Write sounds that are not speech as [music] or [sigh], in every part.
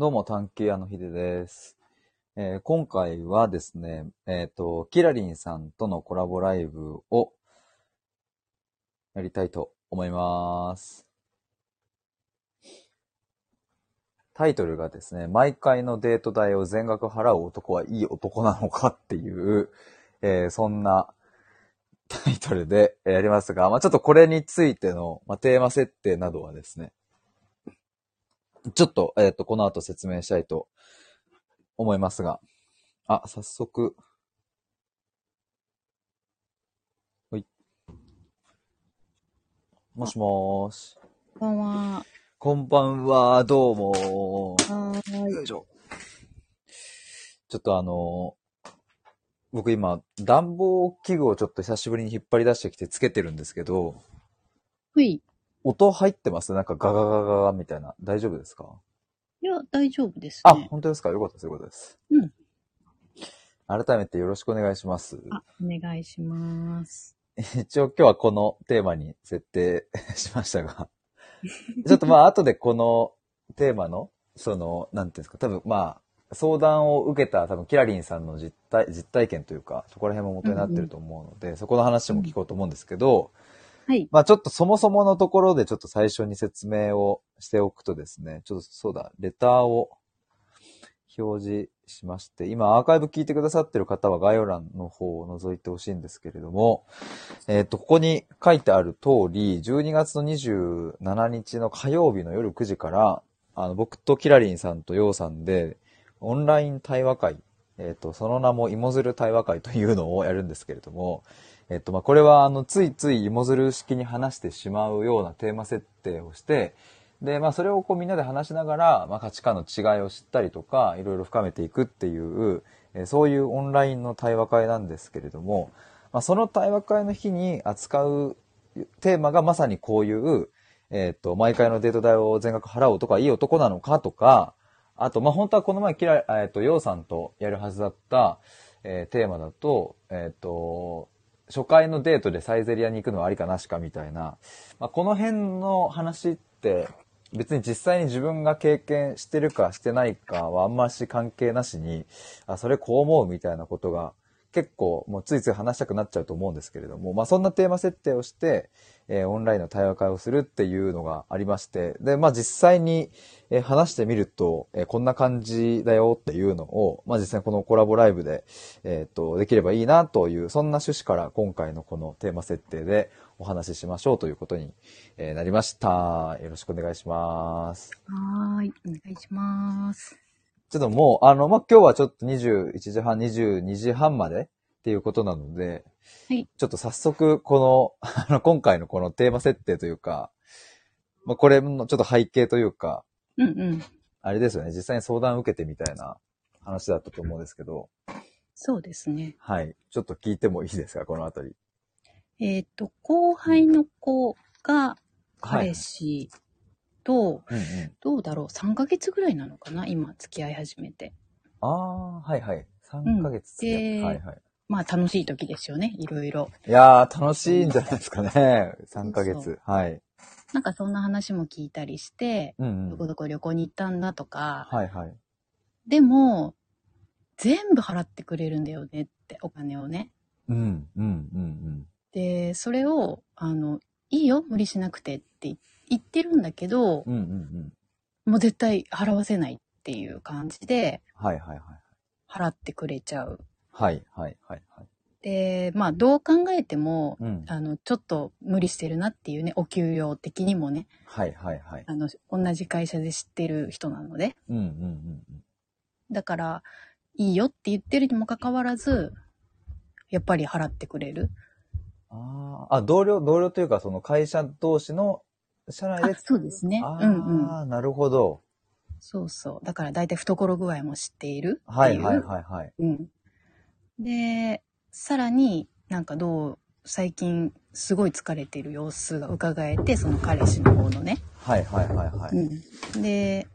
どうも、探偵屋のひでです。えー今回はですね、えっ、と、キラリンさんとのコラボライブをやりたいと思います。タイトルがですね、毎回のデート代を全額払う男はいい男なのかっていう、えーそんなタイトルでやりますが、まあちょっとこれについての、まあ、テーマ設定などはですね、ちょっと、えっ、と、この後説明したいと思いますが。あ、早速。ほい。もしもーし。こんばんは。こんばんは、どうもー。はーい。よいしょ。ちょっとあのー僕今、暖房器具をちょっと久しぶりに引っ張り出してきてつけてるんですけど、ほい。音入ってます？なんかガガガガガみたいな。大丈夫ですか？いや、大丈夫ですあ、ね。本当ですか？よかったです、よかったです。うん。改めてよろしくお願いします。あ、お願いします。一応今日はこのテーマに設定しましたが、[laughs] ちょっとまあ後でこのテーマの、その、なんていうんですか、多分まあ、相談を受けた多分キラリンさんの実体、実体験というか、そこら辺も元になってると思うので、そこの話も聞こうと思うんですけど、はい。まあちょっとそもそものところでちょっと最初に説明をしておくとですね、ちょっとそうだ、レターを表示しまして、今アーカイブ聞いてくださってる方は概要欄の方を覗いてほしいんですけれども、えっ、と、ここに書いてある通り、12月の27日の火曜日の夜9時から、あの、僕とキラリンさんとヨウさんで、オンライン対話会、えっ、と、その名も芋づる対話会というのをやるんですけれども、えっと、まあ、これは、あの、ついつい芋づる式に話してしまうようなテーマ設定をして、で、まあ、それをこうみんなで話しながら、まあ、価値観の違いを知ったりとか、いろいろ深めていくっていう、えそういうオンラインの対話会なんですけれども、まあ、その対話会の日に扱うテーマがまさにこういう、えっと、毎回のデート代を全額払う男はいい男なのかとか、あと、まあ、本当はこの前、キラ、えっと、ヨウさんとやるはずだった、えーテーマだと、えっと、初回のデートでサイゼリアに行くのはありかなしかみたいな、まあ、この辺の話って別に実際に自分が経験してるかしてないかはあんまし関係なしに、あ、それこう思うみたいなことが結構もうついつい話したくなっちゃうと思うんですけれども、まあそんなテーマ設定をして、えーオンラインの対話会をするっていうのがありまして、で、まあ実際に、えー話してみると、えーこんな感じだよっていうのを、まあ実際このコラボライブで、えっ、と、できればいいなという、そんな趣旨から今回のこのテーマ設定でお話ししましょうということに、えなりました。よろしくお願いします。はい。お願いします。ちょっともう、あの、まあ、今日はちょっと21時半、22時半までっていうことなので、はい。ちょっと早速、この、[laughs] あの、今回のこのテーマ設定というか、まあ、これのちょっと背景というか、うんうん。あれですよね、実際に相談を受けてみたいな話だったと思うんですけど、そうですね。はい。ちょっと聞いてもいいですか、このあたり。えっ、と、後輩の子がはい彼氏と、う？んうん。どうだろう ?3 ヶ月ぐらいなのかな？今、付き合い始めて。ああ、はいはい。3ヶ月付き合って、ではいはい。まあ、楽しい時ですよね。いろいろ。いやー、楽しいんじゃないですかね。[laughs] 3ヶそう月。はい。なんかそんな話も聞いたりして、うんうん。どこどこ旅行に行ったんだとか、はいはい。でも、全部払ってくれるんだよねって、お金をね。うんうんうんで、それを、あの、いいよ、無理しなくてって言ってるんだけど、うん。うんうんうん。もう絶対払わせないっていう感じで、はいはいはい。払ってくれちゃう。はいはいはいはい。で、まあ、どう考えても、うん。あの、ちょっと無理してるなっていうね、お給料的にもね、はいはいはい。あの、同じ会社で知ってる人なので、うんうんうんだから、いいよって言ってるにもかかわらず、やっぱり払ってくれる。あ、あ、同僚、同僚というか、その会社同士の、社内であ、そうですね。あうんうん。あ、なるほど。そうそう。だから大体懐具合も知っているっていう。はいはいはいはい。うん。で、さらになんかどう、最近すごい疲れてる様子が伺えて、その彼氏の方のね。はいはいはいはい。うん。で、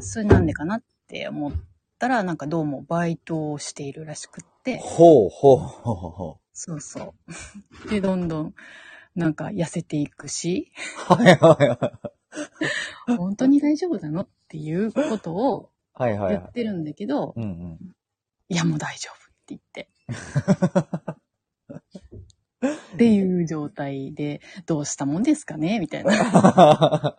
それなんでかなって思ったら、なんかどうもバイトをしているらしくって、ほうほうほうほそうそう。[laughs] で、どんどんなんか痩せていくし、う。はいはいはい。本当に大丈夫なのっっていうことをはいはいはい。言ってるんだけど、うんうん。いやもう大丈夫って言って。っていう状態で、どうしたもんですかね？みたいな。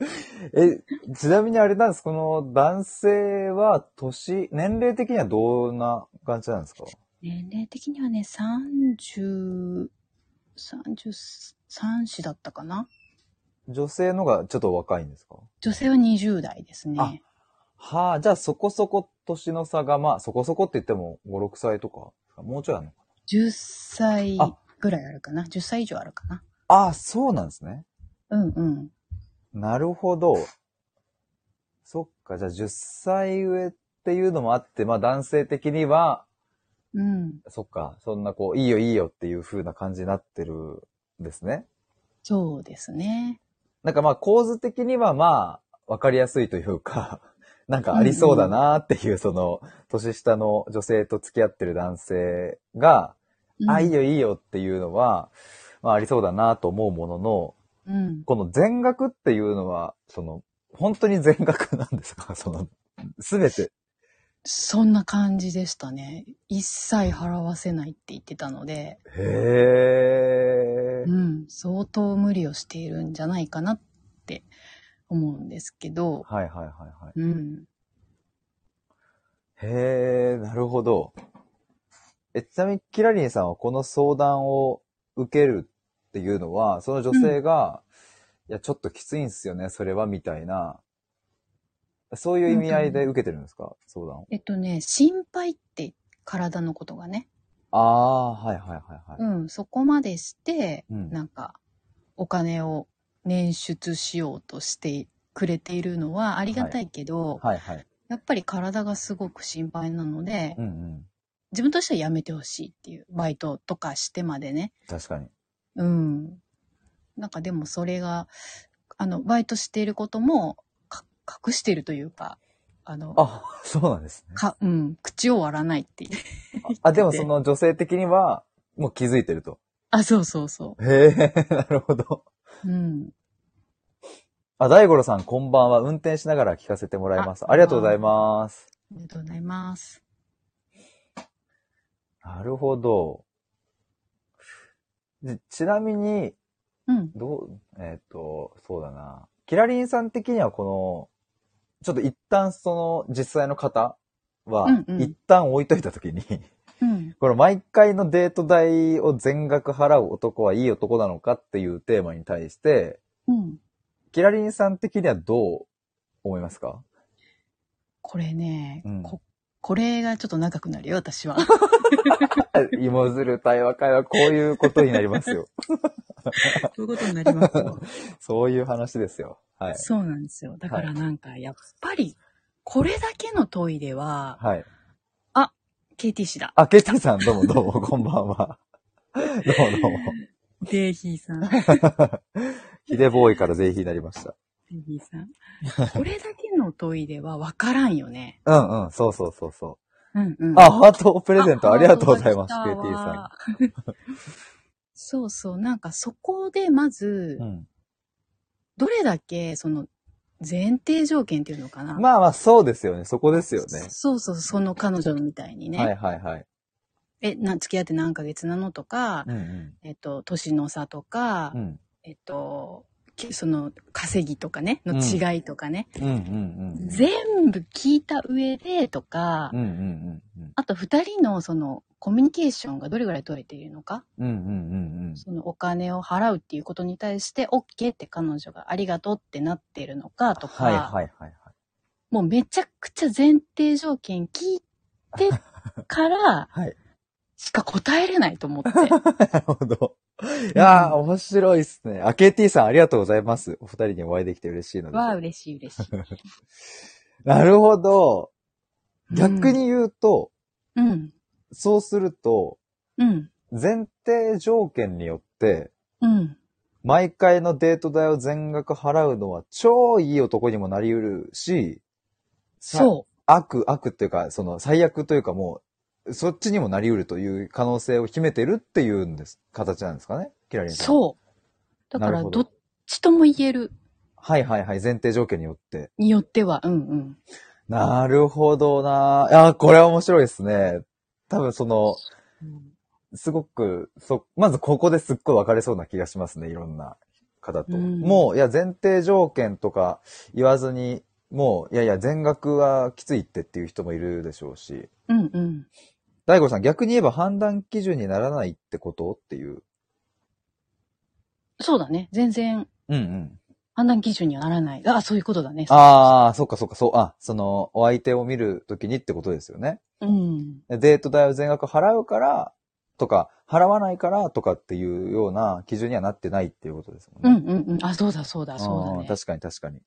[laughs] え、ちなみにあれなんですこの男性は年、年齢的にはどんな感じなんですか？年齢的にはね、30、33歳だったかな？女性のがちょっと若いんですか？女性は20代ですあね。はあ、じゃあそこそこ年の差が、まあそこそこって言っても5、6歳とか、もうちょいあるのか10歳あぐらいあるかな ?10 歳以上あるかな？なああ、そうなんですね。うんうん。なるほど。そっか、じゃあ10歳上っていうのもあって、まあ男性的には、うん。そっか、そんなこう、いいよいいよっていう風な感じになってるんですね。そうですね。なんかまあ構図的にはまあ、わかりやすいというか、[laughs] なんかありそうだなっていう、その、年下の女性と付き合ってる男性が、うんあ、いいよいいよっていうのは、まあありそうだなと思うものの、うん。この全額っていうのは、その、本当に全額なんですか？[laughs] その、すべて。そんな感じでしたね。一切払わせないって言ってたので、へーう。ん、相当無理をしているんじゃないかなって思うんですけど、はいはいはいはい。うん。へー、なるほど。え、ちなみにキラリンさんはこの相談を受けるっていうのは、その女性が、いや、ちょっときついんすよね、それは、みたいな、そういう意味合いで受けてるんですか、相談を。えっとね、心配って体のことがね、あー、はいはいはいはい。うん、そこまでして、うんなんか、お金を捻出しようとしてくれているのはありがたいけど、はいはい。やっぱり体がすごく心配なので、うんうん。自分としてはやめてほしいっていう、バイトとかしてまでね。確かに。うん。なんかでもそれが、あの、バイトしていることもか隠しているというか、あの、あ、そうなんですね。か、うん、口を割らないっていう。あ、でもその女性的には、もう気づいてると。あ、そうそうそへー、なるほど。う。うん。あ、大五郎さん、こんばんは。運転しながら聞かせてもらいます。あありがとうございます。ありがとうございます。なるほど。でちなみに、うん。どう、えっ、と、そうだな。キラリンさん的にはこの、ちょっと一旦その実際の方はうん、うん一旦置いといたときに、うん。[laughs] この毎回のデート代を全額払う男はいい男なのかっていうテーマに対して、うん。キラリンさん的にはどう思いますか？これね、うんこ、これがちょっと長くなるよ、私は。[laughs] 芋づる対話会はこういうことになりますよ。[laughs] そういうことになりますよ。[laughs] そういう話ですよ。はい。そうなんですよ。だからなんか、やっぱり、これだけのトイレは、はい。KT 氏だ。あ、ケイタリさんどうもどうも、こんばんは。どうもどうも。デイヒーさん。デヒデボーイからぜひになりました。イヒーさん。これだけのトイレはわからんよね。うんうん、そうそうそうそう。うんうん。あ、ハートプレゼントありがとうございます、あ KT ハートさが来たわそうそう。なんかそこでまずん。う、ん。どれだけ、その、前提条件っていうのかな。まあまあ、そうですよね。そこですよね。そうそう、その彼女みたいにね。はいはいはい。え、な、付き合って何ヶ月なのとか、うんうん。えっと、年の差とか、うん。えっと、きその、稼ぎとかね、の違いとかね、うんうんうん。全部聞いた上でとか、うんうんうんうん。あと二人のその、コミュニケーションがどれぐらい取れているのか、うんうんうんそのお金を払うっていうことに対して、OK って彼女がありがとうってなってるのかとか、はいはいはいはい。もうめちゃくちゃ前提条件聞いてから [laughs] はい。しか答えれないと思って。[laughs] なるほど。いやー、面白いっすね。あ、KT さんありがとうございます。お二人にお会いできて嬉しいので。わあ、嬉しい嬉しい。[laughs] なるほど。逆に言うと、うん。そうすると、うん。前提条件によって、うん。毎回のデート代を全額払うのは超いい男にもなり得るし、そ悪、悪っていうか、その最悪というかもう、そっちにもなり得るという可能性を秘めてるっていうんです、形なんですかね？キラリう。ンさん。う。そう。だから、どどっちとも言える。はいはいはい、前提条件によって。によっては、うんうん。なるほどな。いや、これは面白いですね。多分その、すごく、そ、まずここですっごい分かれそうな気がしますね、いろんな方と。うんもう、いや、前提条件とか言わずに、もう、いやいや、全額はきついってっていう人もいるでしょうし。うんうん。大悟さん、逆に言えば判断基準にならないってことっていう？そうだね。全然うんうん。判断基準にはならない。あ、そういうことだね。ああ、そっかそっか、そう、あ、その、お相手を見るときにってことですよね。うん。デート代を全額払うから、とか、払わないからとかっていうような基準にはなってないっていうことですもうんんね。うんうん。あ、そうだそうだ、そうだね。確かに確かに。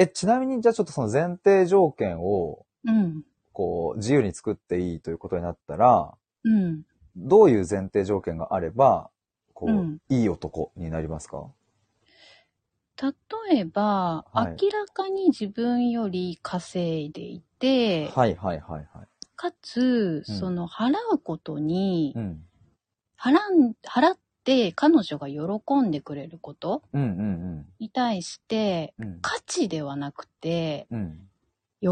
え、ちなみにじゃあちょっとその前提条件を、うん。こう、自由に作っていいということになったら、うん。どういう前提条件があれば、こう、うんいい男になりますか？例えば、はい明らかに自分より稼いでいて、はいはいはいはい。かつ、うんその払うことに、うん。払ん、払って彼女が喜んでくれることに対して。価値ではなくて、うん。喜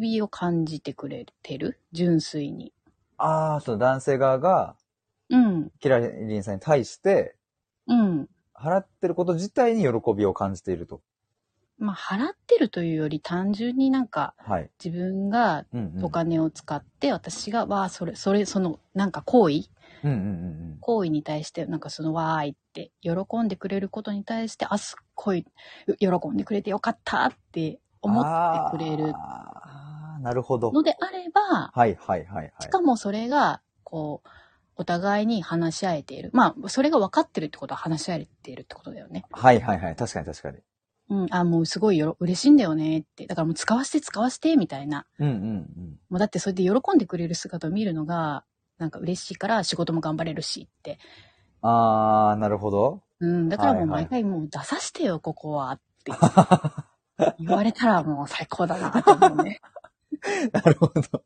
びを感じてくれてる？純粋に。ああ、その男性側が、うん。キラリンさんに対して、うん。払ってること自体に喜びを感じていると。まあ、払ってるというより単純になんかはい。自分がうん、うん。お金を使って私が、わあ、それ、それ、その、なんか行為うんうんうん行為に対して、なんかそのわーいって喜んでくれることに対して、あ、すっごい喜んでくれてよかったってうん。思ってくれるなるほど。のであれば、はいはいはいはい。しかもそれが、こう、お互いに話し合えている。まあ、それが分かってるってことは話し合えているってことだよね。はいはいはい。確かに確かに。うん、あ、もうすごいよろ嬉しいんだよねって。だからもう使わせて使わせて、みたいな。うんうんうん。もうだってそれで喜んでくれる姿を見るのが、なんか嬉しいから仕事も頑張れるしって。ああ、なるほど。うん、だからもう毎回もう出させてよ、ここはって言われたらもう最高だなと思うね。[laughs] なるほど。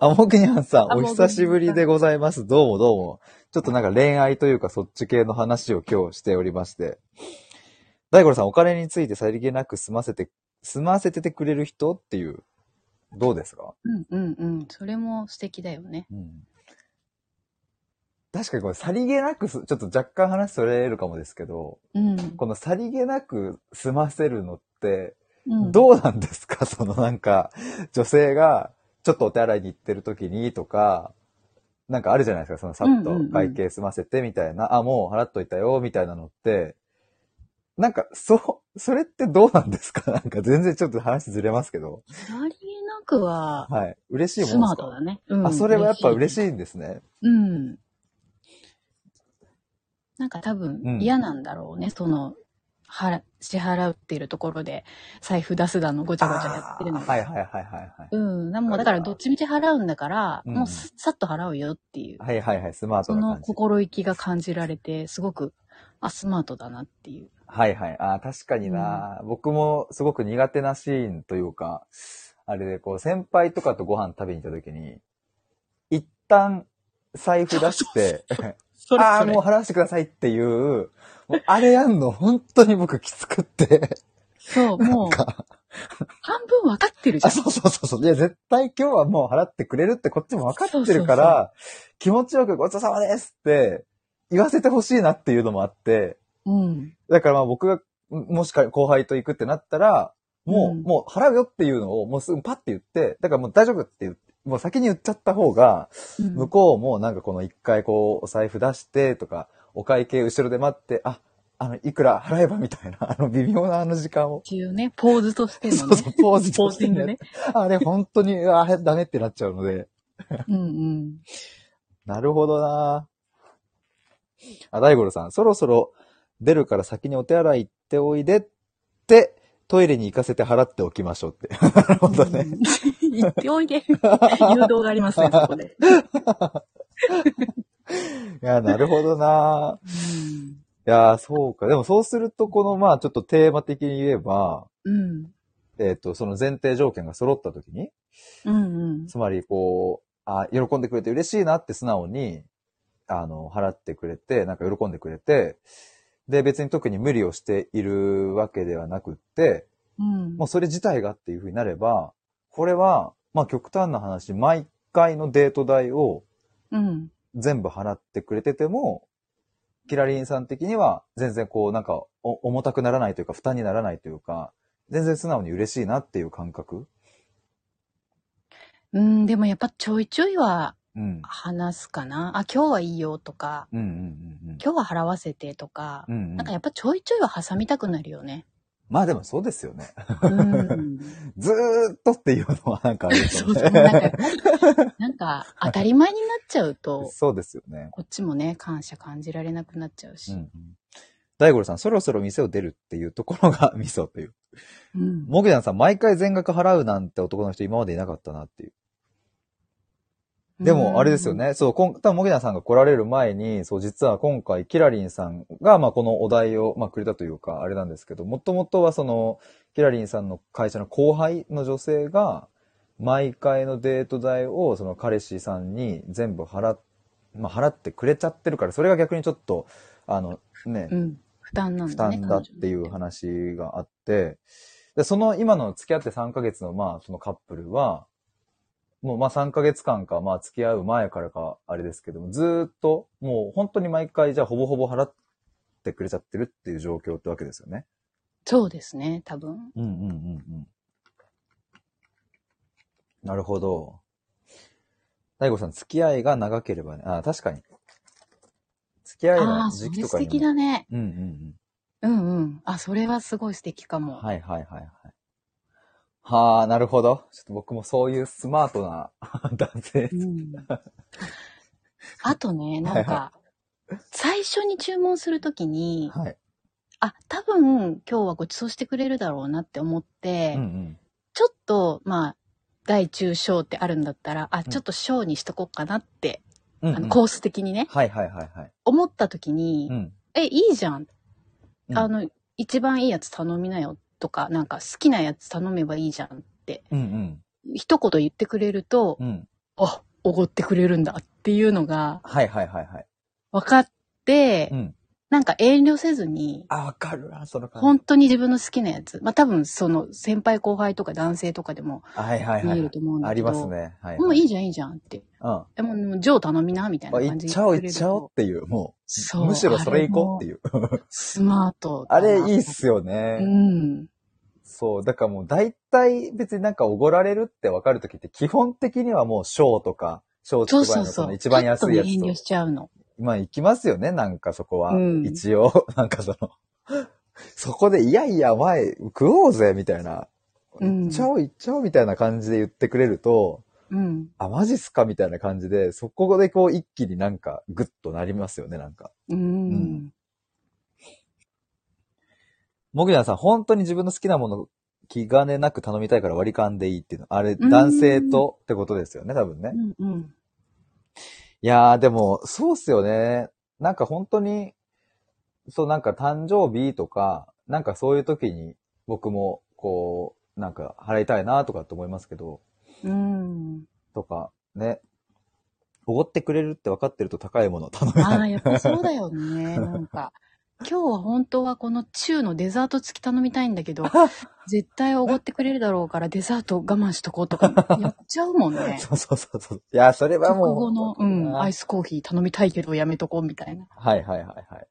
あ、モグニャンさん、あお久しぶりでございます。どうもどうも。ちょっとなんか恋愛というかそっち系の話を今日しておりまして。大五郎さん、お金についてさりげなく済ませて、済ませててくれる人っていう、どうですか？うんうんうん。それも素敵だよね。うん。確かにこれさりげなくす、ちょっと若干話それるかもですけど、うん。このさりげなく済ませるのって、うん、どうなんですか？[laughs] そのなんか、女性が、ちょっとお手洗いに行ってる時にとか、なんかあるじゃないですか、そのさっとうんうんうん会計済ませてみたいな、あ、もう払っといたよ、みたいなのって、なんか、そう、それってどうなんですか？[laughs] なんか全然ちょっと話ずれますけど。さりげなくは、はい。嬉しいスマもんですか？ートだね。うんあ、それはやっぱ嬉しい。いんですね。うん。なんか多分うん嫌なんだろうね。その、払、支払っているところで財布出すだのごちゃごちゃやってるのはいはいはいはいはい。うん。でもだからどっちみち払うんだから、うんもうささっと払うよっていう。はいはいはい、スマートそのな感じ。心意気が感じられて、すごく、あ、スマートだなっていう。はいはい。あー確かにな、僕もすごく苦手なシーンというか、あれでこう、先輩とかとご飯食べに行った時に、一旦財布出して、[laughs] そああ、もう払わせてくださいっていう、もうあれやんの本当に僕きつくって。そう、もう、か半分分かってるじゃあ、ん。そうそうそうそう。いや、絶対今日はもう払ってくれるってこっちも分かってるから、気持ちよくごちそうさまですって言わせてほしいなっていうのもあって、うん。だからまあ僕が、もしか後輩と行くってなったら、もう、うんもう払うよっていうのをもうすぐパッて言って、だからもう大丈夫って言って、もう先に言っちゃった方が、うん向こうもなんかこの一回こうお財布出してとか、お会計後ろで待って、あ、あの、いくら払えばみたいな、[laughs] あの微妙なあの時間を。っていうね、ポーズとしてのねそうそう、。ポーズポーとしてね。。あれ本当に、あれダメってなっちゃうので。うんうん。なるほどなあ、大五郎さん、そろそろ出るから先にお手洗い行っておいでって、トイレに行かせて払っておきましょうって。[laughs] なるほどね。うん。言っておいで。[laughs] 誘導がありますね、そこで。[laughs] いや、なるほどなうん。いや、そうか。でもそうすると、この、まあ、ちょっとテーマ的に言えば、うん。えっ、と、その前提条件が揃った時に、うんうん。つまり、こう、あ、喜んでくれて嬉しいなって素直に、あの、払ってくれて、なんか喜んでくれて、で、別に特に無理をしているわけではなくって、うん。もうそれ自体がっていう風になれば、これは、まあ極端な話、毎回のデート代をうん。全部払ってくれてても、キラリンさん的には全然こうなんかお重たくならないというか負担にならないというか、全然素直に嬉しいなっていう感覚うん、でもやっぱちょいちょいはうん。話すかな？あ、今日はいいよとか、うんうんうんうん。今日は払わせてとか、うんうんなんかやっぱちょいちょいは挟みたくなるよね。まあでもそうですよね。うん。[laughs] ずーっとっていうのはなんかあるよね。[laughs] そうそう。なんかなんか当たり前になっちゃうと、そうですよね。こっちもね、感謝感じられなくなっちゃうし。うんうん。大五郎さん、そろそろ店を出るっていうところが [laughs] ミソという。うん。モグダンさん、毎回全額払うなんて男の人今までいなかったなっていう。でも、あれですよね。そう、こん、多分、モギナさんが来られる前に、そう、実は今回、キラリンさんが、まあ、このお題を、まあ、くれたというか、あれなんですけど、もともとはその、キラリンさんの会社の後輩の女性が、毎回のデート代を、その彼氏さんに全部払っ、まあ、払ってくれちゃってるから、それが逆にちょっと、あの、ね、うん。負担なん負だね。担だっていう話があって、で、その今の付き合って3ヶ月のまあそのカップルは、もうまあ3ヶ月間かまあ付き合う前からかあれですけども、ずーっともう本当に毎回じゃあほぼほぼ払ってくれちゃってるっていう状況ってわけですよね。そうですね、多分。うんうんうんうん。なるほど。大悟さん、付き合いが長ければね。あ確かに。付き合いの時期とかにも。敵だね。うんうんうん。うんうん。あ、それはすごい素敵かも。はいはいはいはい。はあ、なるほど。ちょっと僕もそういうスマートな [laughs] 男性。うん。あとね、なんはいか、最初に注文するときに、はい。あ、多分今日はご馳走してくれるだろうなって思って、うんうん。ちょっと、まあ、大中小ってあるんだったら、あ、んちょっと小にしとこうかなって、うんうんあのコース的にね、はいはいはいはい。思ったときに、うん。え、いいじゃん。うんあの、一番いいやつ頼みなよとか、なんか好きなやつ頼めばいいじゃんって、うん一言言ってくれると、うん。うん。あ、おごってくれるんだっていうのがはいはいはいはい。分かって、うん。なんか遠慮せずに、あ、わかるな、その感本当に自分の好きなやつ。まあ多分その先輩後輩とか男性とかでもじ。はいはいはい見える。と思うんだありけど。ますね。はい、もういいじゃんいいじゃんって。うん。あ、でも、もうジョー頼みな、みたいな行感じっちゃおう行っちゃおうっていう、もう。そうむしろそれ行こうっていう。スマートだあな。れいいっすよね。うん。そう。だからもう大体別になんかおごられるって分かるときって基本的にはもう小とか、小そうつくばいのそうそう。その一番安いやちょっとね遠慮。しちゃうの。まあ行きますよね、なんかそこは。うん一応、[laughs] なんかその、そこでいやいや前食おうぜ、みたいな。うん行っちゃおう行っちゃおうみたいな感じで言ってくれると、うん。あ、マジっすかみたいな感じで、そこでこう一気になんかグッとなりますよね、なんか。うん。うんもぐやんさん、本当に自分の好きなもの気兼ねなく頼みたいから割り勘でいいっていうの。あれ、うん男性とってことですよね、多分ね。うん。うん。いやー、でも、そうっすよね。なんか本当に、そう、なんか誕生日とか、なんかそういう時に僕も、こう、なんか払いたいなとかって思いますけど、うん。とか、ね。おごってくれるって分かってると高いもの頼めああ。やっぱそうだよね。なんか、今日は本当はこの中のデザート付き頼みたいんだけど、[laughs] 絶対おごってくれるだろうからデザート我慢しとこうとか [laughs] やっちゃうもんね。そうそうそうそう。いや、それは食もう。後の、うん、アイス。スコーヒー頼みたいけどやめとこうみたいな。はいはいはいはい。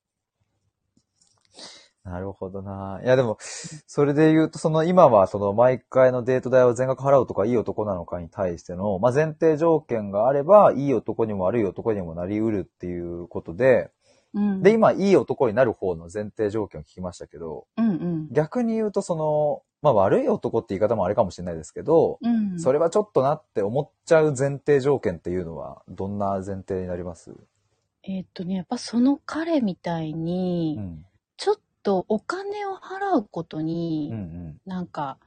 なるほどな。いやでも、それで言うと、その今はその毎回のデート代を全額払うとかいい男なのかに対しての、まあ、前提条件があれば、いい男にも悪い男にもなり得るっていうことで、うん。で、今、いい男になる方の前提条件を聞きましたけど、うんうん。逆に言うと、その、まあ、悪い男って言い方もあれかもしれないですけど、うん。それはちょっとなって思っちゃう前提条件っていうのは、どんな前提になります？えーっとね、やっぱその彼みたいに、うん。ちょっとお金を払うことに、うんうん。なんか、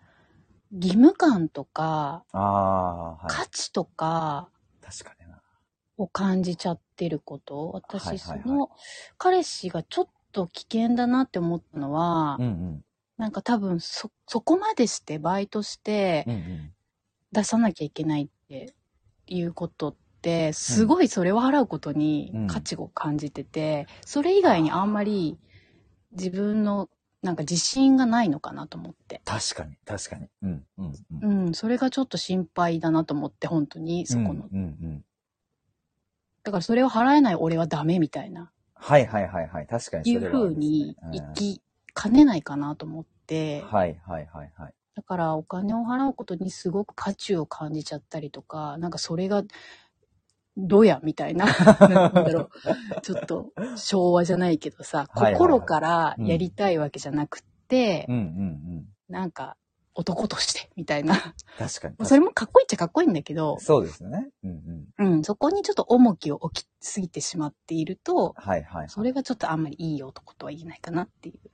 義務感とか、はい。価値とか確かにな。を感じちゃってること？私、はいはいはいその、彼氏がちょっと危険だなって思ったのは、うんうん。なんか多分そ、そこまでしてバイトしてうんうん。出さなきゃいけないっていうことって、すごいそれを払うことにうん価値を感じてて、それ以外にあんまり自分のなんか自信がないのかなと思って。確かに、確かに。うん、うん、う。うんん、それがちょっと心配だなと思って、本当に、そこの。だからそれを払えない俺はダメみたいな、はい、はい、はい、はい。確かにいうそれはあるんですね。風に生きかねないかなと思って、うんはい、はい、はい、はい。だからお金を払うことにすごく価値を感じちゃったりとか、なんかそれが、どやみたいな、[laughs] なんだろう、ちょっと昭和じゃないけどさ、心からやりたいわけじゃなくって、うん、うん、うん。なんか男としてみたいな。確かに。それもかっこいいっちゃかっこいいんだけど、そうですね。うん、うん。うん、そこにちょっと重きを置きすぎてしまっていると、はい、はい。それがちょっとあんまりいい男とは言えないかなっていう。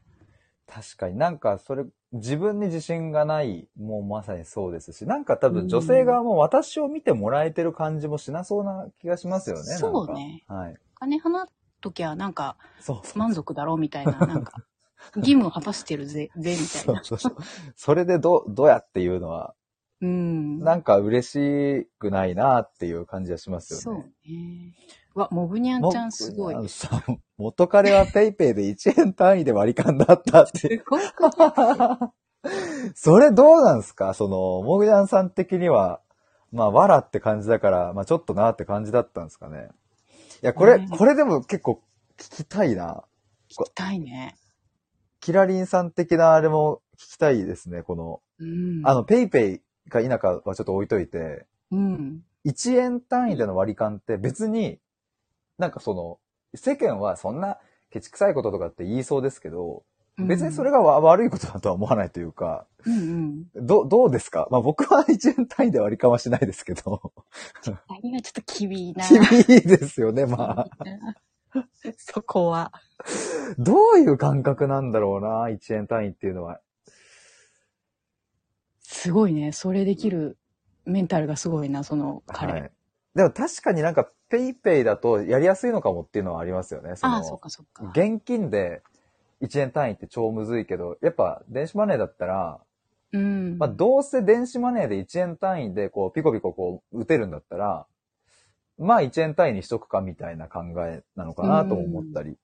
確かになんかそれ、自分に自信がない、もうまさにそうですし、なんか多分女性側も私を見てもらえてる感じもしなそうな気がしますよね。なんかそうね。はい。金払っときゃなんかそう。満足だろうみたいな、なんか、義務を果たしてるぜ、[laughs] ぜ、みたいな。そうそうそう。それでど、どうやっていうのは、うん。なんか嬉しくないなっていう感じはしますよね。ね。うわ、モグニャンちゃんすごい。さ元彼は PayPay で1円単位で割り勘だったって。すごくそれどうなんですか？その、もぐにゃんさん的には、まあ、わらって感じだから、まあ、ちょっとなって感じだったんですかね。いや、これ、ねこれでも結構聞きたいな。聞きたいね。キラリンさん的なあれも聞きたいですね、この。うん。あの、 PayPay か否かはちょっと置いといて、うん。1円単位での割り勘って別に、なんかその、世間はそんなケチくさいこととかって言いそうですけど、別にそれがわ悪いことだとは思わないというか、うんうん。ど、どうですか？まあ僕は1円単位で割り勘はしないですけど。何がちょっときびいな。[laughs] 厳しいですよね、まあ。[laughs] [laughs] そこは。どういう感覚なんだろうな、1円単位っていうのは。すごいね。それできるメンタルがすごいな、その彼。はい。でも確かになんかペイペイだとやりやすいのかもっていうのはありますよね。そのああ、そっかそっか。現金で1円単位って超むずいけど、やっぱ電子マネーだったら、うん。まあどうせ電子マネーで1円単位でこうピコピコこう打てるんだったら、まあ1円単位にしとくかみたいな考えなのかなとも思ったり。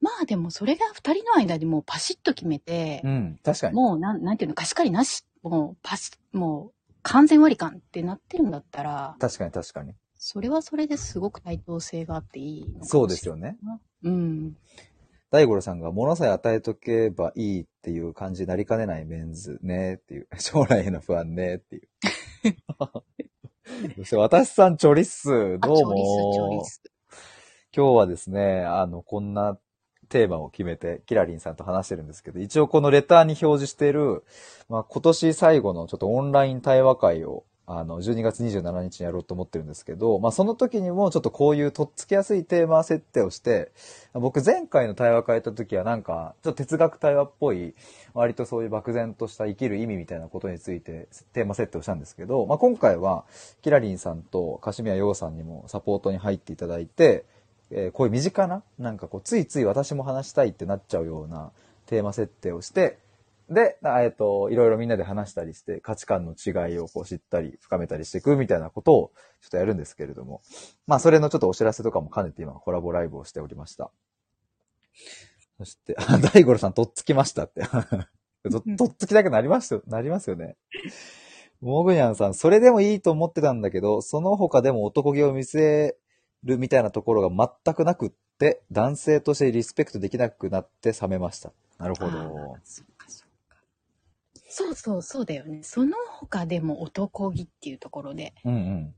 まあでもそれが二人の間でもうパシッと決めてう、ん、確かに。もうなん、なんていうの、貸し借りなし、もうパシもう完全割り勘ってなってるんだったら、確かに確かに。それはそれですごく対等性があっていい。そうですよね。うん。大五郎さんが物さえ与えとけばいいっていう感じになりかねないメンズねっていう。[laughs] 将来への不安ねっていう。[laughs] そして私さんチョリッス。どうも。ス今日はですね、あの、こんなテーマを決めて、キラリンさんと話してるんですけど、一応このレターに表示している、まあ、今年最後のちょっとオンライン対話会を、あの、12月27日にやろうと思ってるんですけど、まあ、その時にもちょっとこういうとっつきやすいテーマ設定をして、僕前回の対話会やった時はなんか、ちょっと哲学対話っぽい、割とそういう漠然とした生きる意味みたいなことについてテーマ設定をしたんですけど、まあ、今回は、キラリンさんとカシミヤヨウさんにもサポートに入っていただいて、えーこういう身近な、なんかこう、ついつい私も話したいってなっちゃうようなテーマ設定をして、で、なえっ、と、いろいろみんなで話したりして、価値観の違いをこう知ったり、深めたりしていくみたいなことをちょっとやるんですけれども、まあ、それのちょっとお知らせとかも兼ねて今コラボライブをしておりました。そして、あ、大五郎さんとっつきましたって。[laughs] ととっつきたくなりますよ、なりますよね。モグニャンさん、それでもいいと思ってたんだけど、その他でも男気を見せるみたいなところが全くなくって、男性としてリスペクトできなくなって冷めました。なるほあどー。そ。そうそうそうだよね。その他でも男気っていうところでうんうん。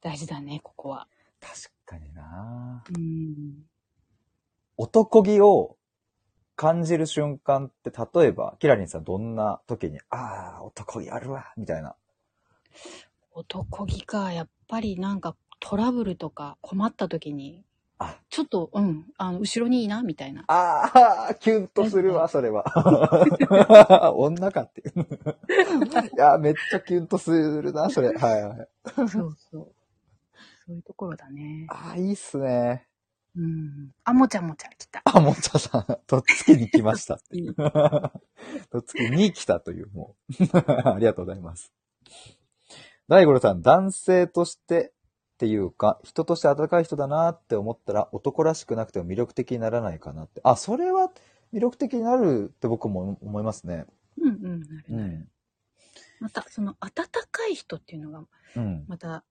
大事だね、ここは。確かになうん。男気を感じる瞬間って、例えば、キラリンさんどんな時に、ああ、男気あるわ、みたいな。男気か、やっぱりなんかトラブルとか困った時に、あ、ちょっと、うん、あの、後ろにいいな、みたいな。ああ、キュンとするわ、それは。[laughs] 女かっていう。いや、めっちゃキュンとするな、それ。はいはい。そうそう。そういうところだね。ああ、いいっすね。うん。あ、もちゃもちゃ来た。あ、もちゃさん、とっつきに来ました。いいとっつきに来たという、もう。ありがとうございます。大五郎さん、男性としてっていうか、人として温かい人だなって思ったら、男らしくなくても魅力的にならないかなって。あ、それは魅力的になるって僕も思いますね。うんうん、なるなる。うん。また、その温かい人っていうのが、うん。また、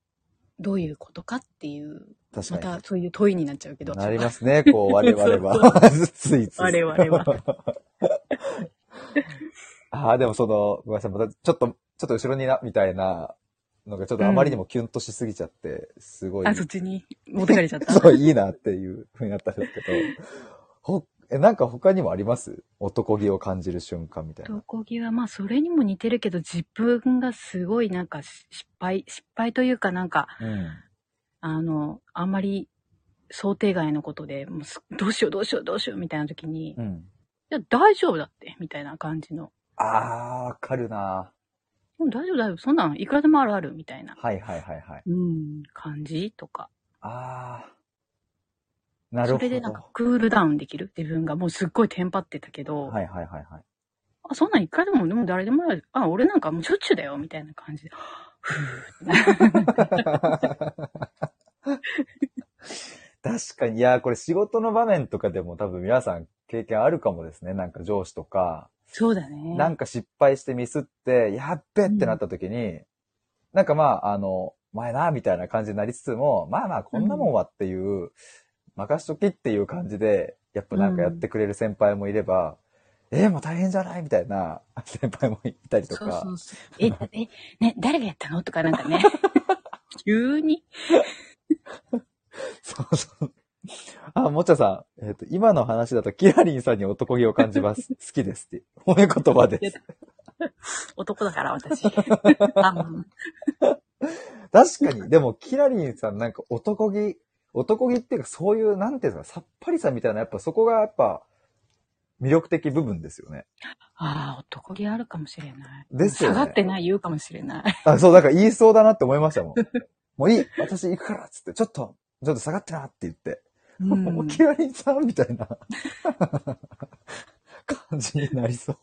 どういうことかっていう。またそういう問いになっちゃうけど。なりますね、こう、我々は。[laughs] [laughs] ついつい。我々は。[laughs] ああ、でもその、ごめんなさい、またちょっと、ちょっと後ろにな、みたいなのがちょっとあまりにもキュンとしすぎちゃって、すごい。あ、そっちに持ってかれちゃった？[laughs] そう、いいなっていう風になったんですけど、ほ、え、なんか他にもあります？男気を感じる瞬間みたいな。男気はまあそれにも似てるけど自分がすごいなんか失敗、失敗というかなんか、うん。あの、あんまり想定外のことで、もうすどうしようどうしようどうしようみたいな時に、いうん。や大丈夫だって、みたいな感じの。ああ、わかるなうん大丈夫大丈夫、そんなんいくらでもあるある、みたいな。はいはいはいはい。うん、感じとか。ああ。なるほど。それでなんかクールダウンできる？自分がもうすっごいテンパってたけど、はいはいはいはい。あ、そんなんいくらでも、でも誰でもある。あ、俺なんかもうしょっちゅうだよ、みたいな感じで。ふ [laughs] 確かに、いや、これ仕事の場面とかでも多分皆さん経験あるかもですね。なんか上司とか、そうだね。なんか失敗してミスって、やっべってなった時に、なんかまあ、あの、前な、みたいな感じになりつつも、まあまあ、こんなもんはっていう、任しときっていう感じで、やっぱなんかやってくれる先輩もいれば、えーもう大変じゃないみたいな先輩もいたりとか。そうそうそう。え、え、ね、誰がやったの？とかなんかね。[laughs] 急に。そうそう。あ、もちゃさん、えっ、と、今の話だと、キラリンさんに男気を感じます。[laughs] 好きですって。褒め言葉です。男だから、私。[laughs] 確かに、でも、キラリンさんなんか男気、男気っていうか、そういう、なんていうんですか、さっぱりさみたいな、やっぱそこがやっぱ、魅力的部分ですよね。ああ、男気あるかもしれない。ですよね下がってない言うかもしれない。あ、そう、なんか言いそうだなって思いましたもん。もういい私行くからっつって、ちょっと、ちょっと下がってなって言って。もうキラリンさんみたいな感じになりそう。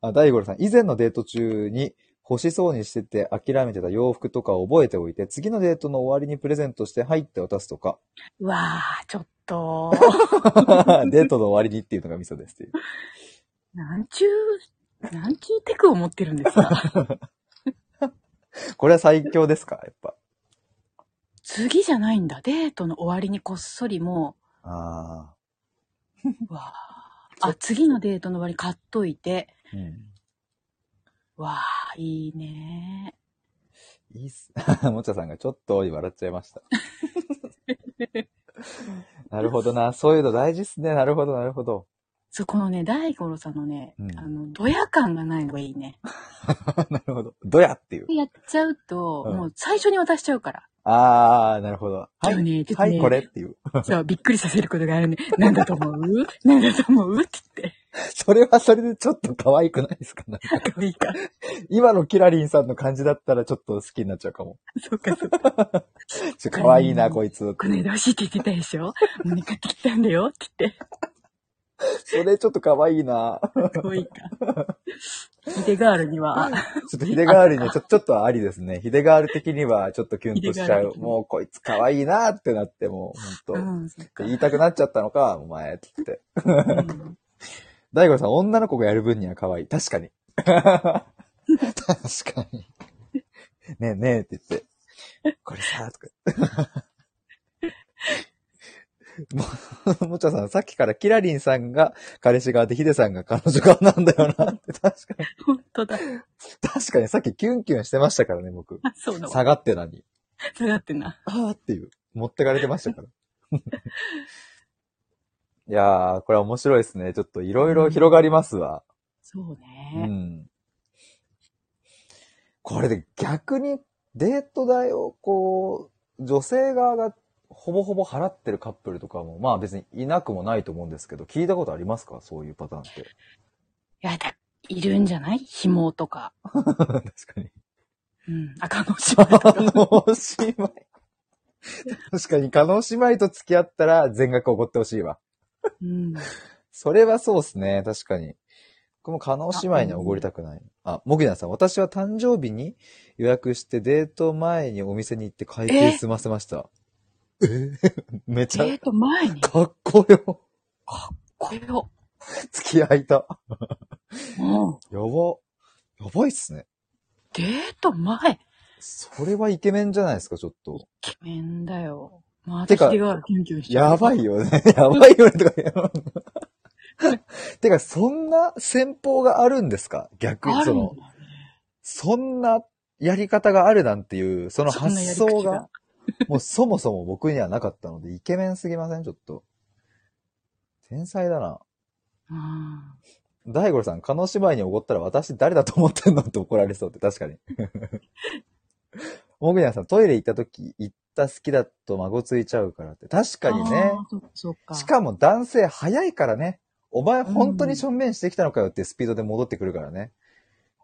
あ、大五郎さん、以前のデート中に欲しそうにしてて諦めてた洋服とかを覚えておいて、次のデートの終わりにプレゼントして入って渡すとか、うわあ、ちょっと。[laughs] デートの終わりにっていうのがミソですっていう。なんちゅう、なんちゅうテクを持ってるんですか？[laughs] これは最強ですか？やっぱ。次じゃないんだ。デートの終わりにこっそりもあう、うわあ。あ、次のデートの終わりに買っといて、あ。うん。わあ、いいね。いいっす。[laughs] もちゃさんがちょっと笑っちゃいました。[laughs] なるほどな。そういうの大事っすね。なるほど、なるほど。そこのね、大五郎さんのね、うんあの、ドヤ感がないのがいいね。[laughs] なるほど。どやっていう。やっちゃうと、うんもう最初に渡しちゃうから。あー、なるほど。はい。ね、ね、はい、これっていう。[laughs] そう、びっくりさせることがあるね。なんだと思う？[laughs] なんだと思う？って言って。それはそれでちょっと可愛くないですか？なんか可愛いか。[laughs] 今のキラリンさんの感じだったらちょっと好きになっちゃうかも。そっかそっか。ちょ可愛いな、こいつ。この間欲しいって言ってたでしょ？もうね、買ってきたんだよって言って。[laughs] それちょっと可愛いな。可愛いか。ヒデガールには、ちょっとヒデガールにはちょ [laughs] ちょっとありですね。ヒデガール的にはちょっとキュンとしちゃう。[laughs] もうこいつ可愛いなってなってもう、うほんと。言いたくなっちゃったのか、お前、つって。うん大悟さん、女の子がやる分には可愛い。確かに。確かに。ねえねえって言って。これさ、とか。も、[laughs] もちゃさん、さっきからキラリンさんが彼氏側でヒデさんが彼女側なんだよなって、確かに。本当だ。確かにさっきキュンキュンしてましたからね、僕。あ、そうだわ。下がってなに。下がってんな。あーっていう。持ってかれてましたから。[laughs] いやー、これは面白いですね。ちょっといろいろ広がりますわ。そううね。ん。これで逆にデート代をこう、女性側がほぼほぼ払ってるカップルとかも、まあ別にいなくもないと思うんですけど、聞いたことありますか？そういうパターンって。いやだ、いるんじゃない？紐とか。確かに。うん。あ、可能しま加納姉妹。確かに、加納姉妹と付き合ったら全額おごってほしいわ。うん。それはそうですね、確かに。僕も加納姉妹にはおごりたくない。あ、もぐにゃんさん、私は誕生日に予約してデート前にお店に行って会計済ませました。え [laughs] めちゃ、デート前に、かっこよ。これを。付き合いた。もう、やば。やばいっすね。デート前。それはイケメンじゃないですか、ちょっと。イケメンだよ。まあ、てか。やばいよね。[laughs] やばいよね、とか。[laughs] てか、そんな戦法があるんですか？逆に、そのね。そんなやり方があるなんていう、その発想が、[laughs] もうそもそも僕にはなかったので、イケメンすぎません？ちょっと。天才だな。あ大五郎さん、叶姉妹におごったら私誰だと思ってんのって怒られそうって確かに。[laughs] もぐにゃんさん、トイレ行った時、行った好きだと孫ついちゃうからって。確ーかにね。か。しかも男性早いからね。お前本当に正面してきたのかよってスピードで戻ってくるからね。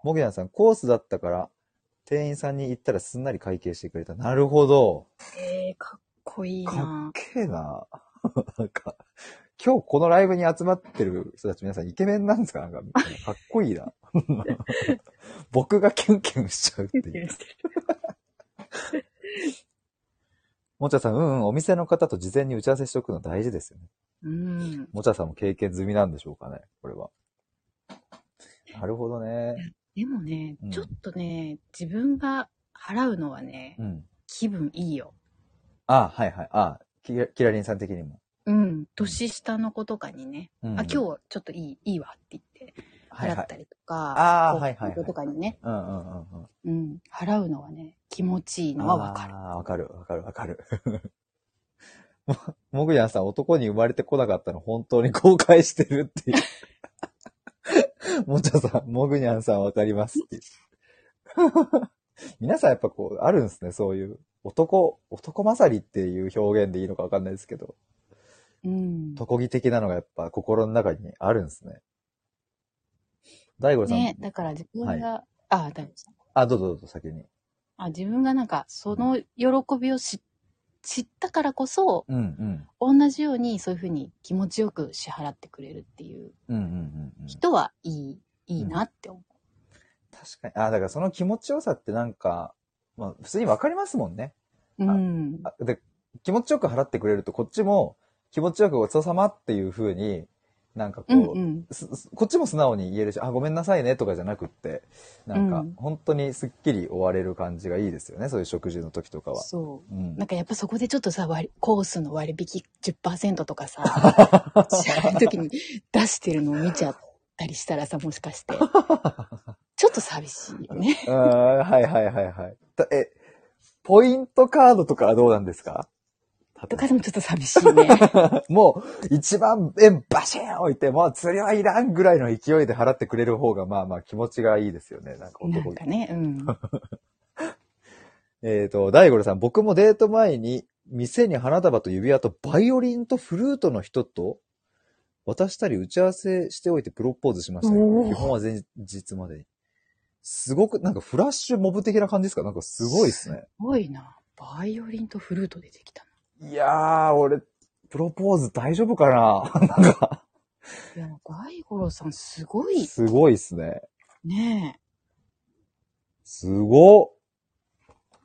もぎなさん、コースだったから、店員さんに言ったらすんなり会計してくれた。なるほど。えー、かっこいいかっな。けえな。[laughs] なんか、今日このライブに集まってる人たち皆さんイケメンなんですか？なんか、かっこいいな。[laughs] 僕がキュンキュンしちゃうっていう。もちゃさん、うんうん、お店の方と事前に打ち合わせしておくの大事ですよね。うん。もちゃさんも経験済みなんでしょうかね、これは。なるほどね。でもね、うんちょっとね、自分が払うのはね、うん。気分いいよ。あはいはい。あキラキラリンさん的にも。うん。年下の子とかにね、うんあ、今日ちょっといい、いいわって言って、はいはい払ったりとか、あーはいはいはい子とかにね、うんうんうんうん。うん。払うのはね、気持ちいいのはわかる。ああ、わかる、わかる、わかる。[laughs] も、もぐやんさん、男に生まれてこなかったの本当に後悔してるっていう。もちゃさん、もぐにゃんさんわかりますって。皆さんやっぱこう、あるんですね、そういう。男、男勝りっていう表現でいいのかわかんないですけど、うん。男気的なのがやっぱ心の中にあるんですね。大悟さん、ね、だから自分が、あ、大丈夫ですあ、どうぞどうぞ先に。あ、自分がなんか、その喜びを知知ったからこそ、うんうん。同じようにそういうふうに気持ちよく支払ってくれるっていううんうんうんうん。人はいい、いいなって思確かに。あ、だからその気持ちよさってなんか、まあ普通にわかりますもんね。う。うん。あで、気持ちよく払ってくれるとこっちも気持ちよくごちそうさまっていう風に、なんかこう、うんうん。こっちも素直に言えるし、あ、ごめんなさいねとかじゃなくって、なんかうん本当にすっきり終われる感じがいいですよね。そういう食事の時とかは。そう。うんなんかやっぱそこでちょっとさ、割りコースの割引10%とかさ、[laughs] 支払う時に出してるのを見ちゃったりしたらさ、もしかして。[laughs] ちょっと寂しいよね。うんはいはいはいはい。たえ、ポイントカードとかはどうなんですか？とかでもちょっと寂しいね。[laughs] もう、一番円バシーン置いて、もう釣りはいらんぐらいの勢いで払ってくれる方が、まあまあ気持ちがいいですよね。なんかな男んかね、うん。[laughs] えっ、と、大五郎さん、僕もデート前に、店に花束と指輪とバイオリンとフルートの人と渡したり打ち合わせしておいてプロポーズしましたね基本は前日までに。すごく、なんかフラッシュモブ的な感じですか？なんかすごいですね。すごいな。バイオリンとフルート出てきたいやー、俺、プロポーズ大丈夫かな？なんか、な。いや、大五郎さんすごいすごいっすね。ねすごっ。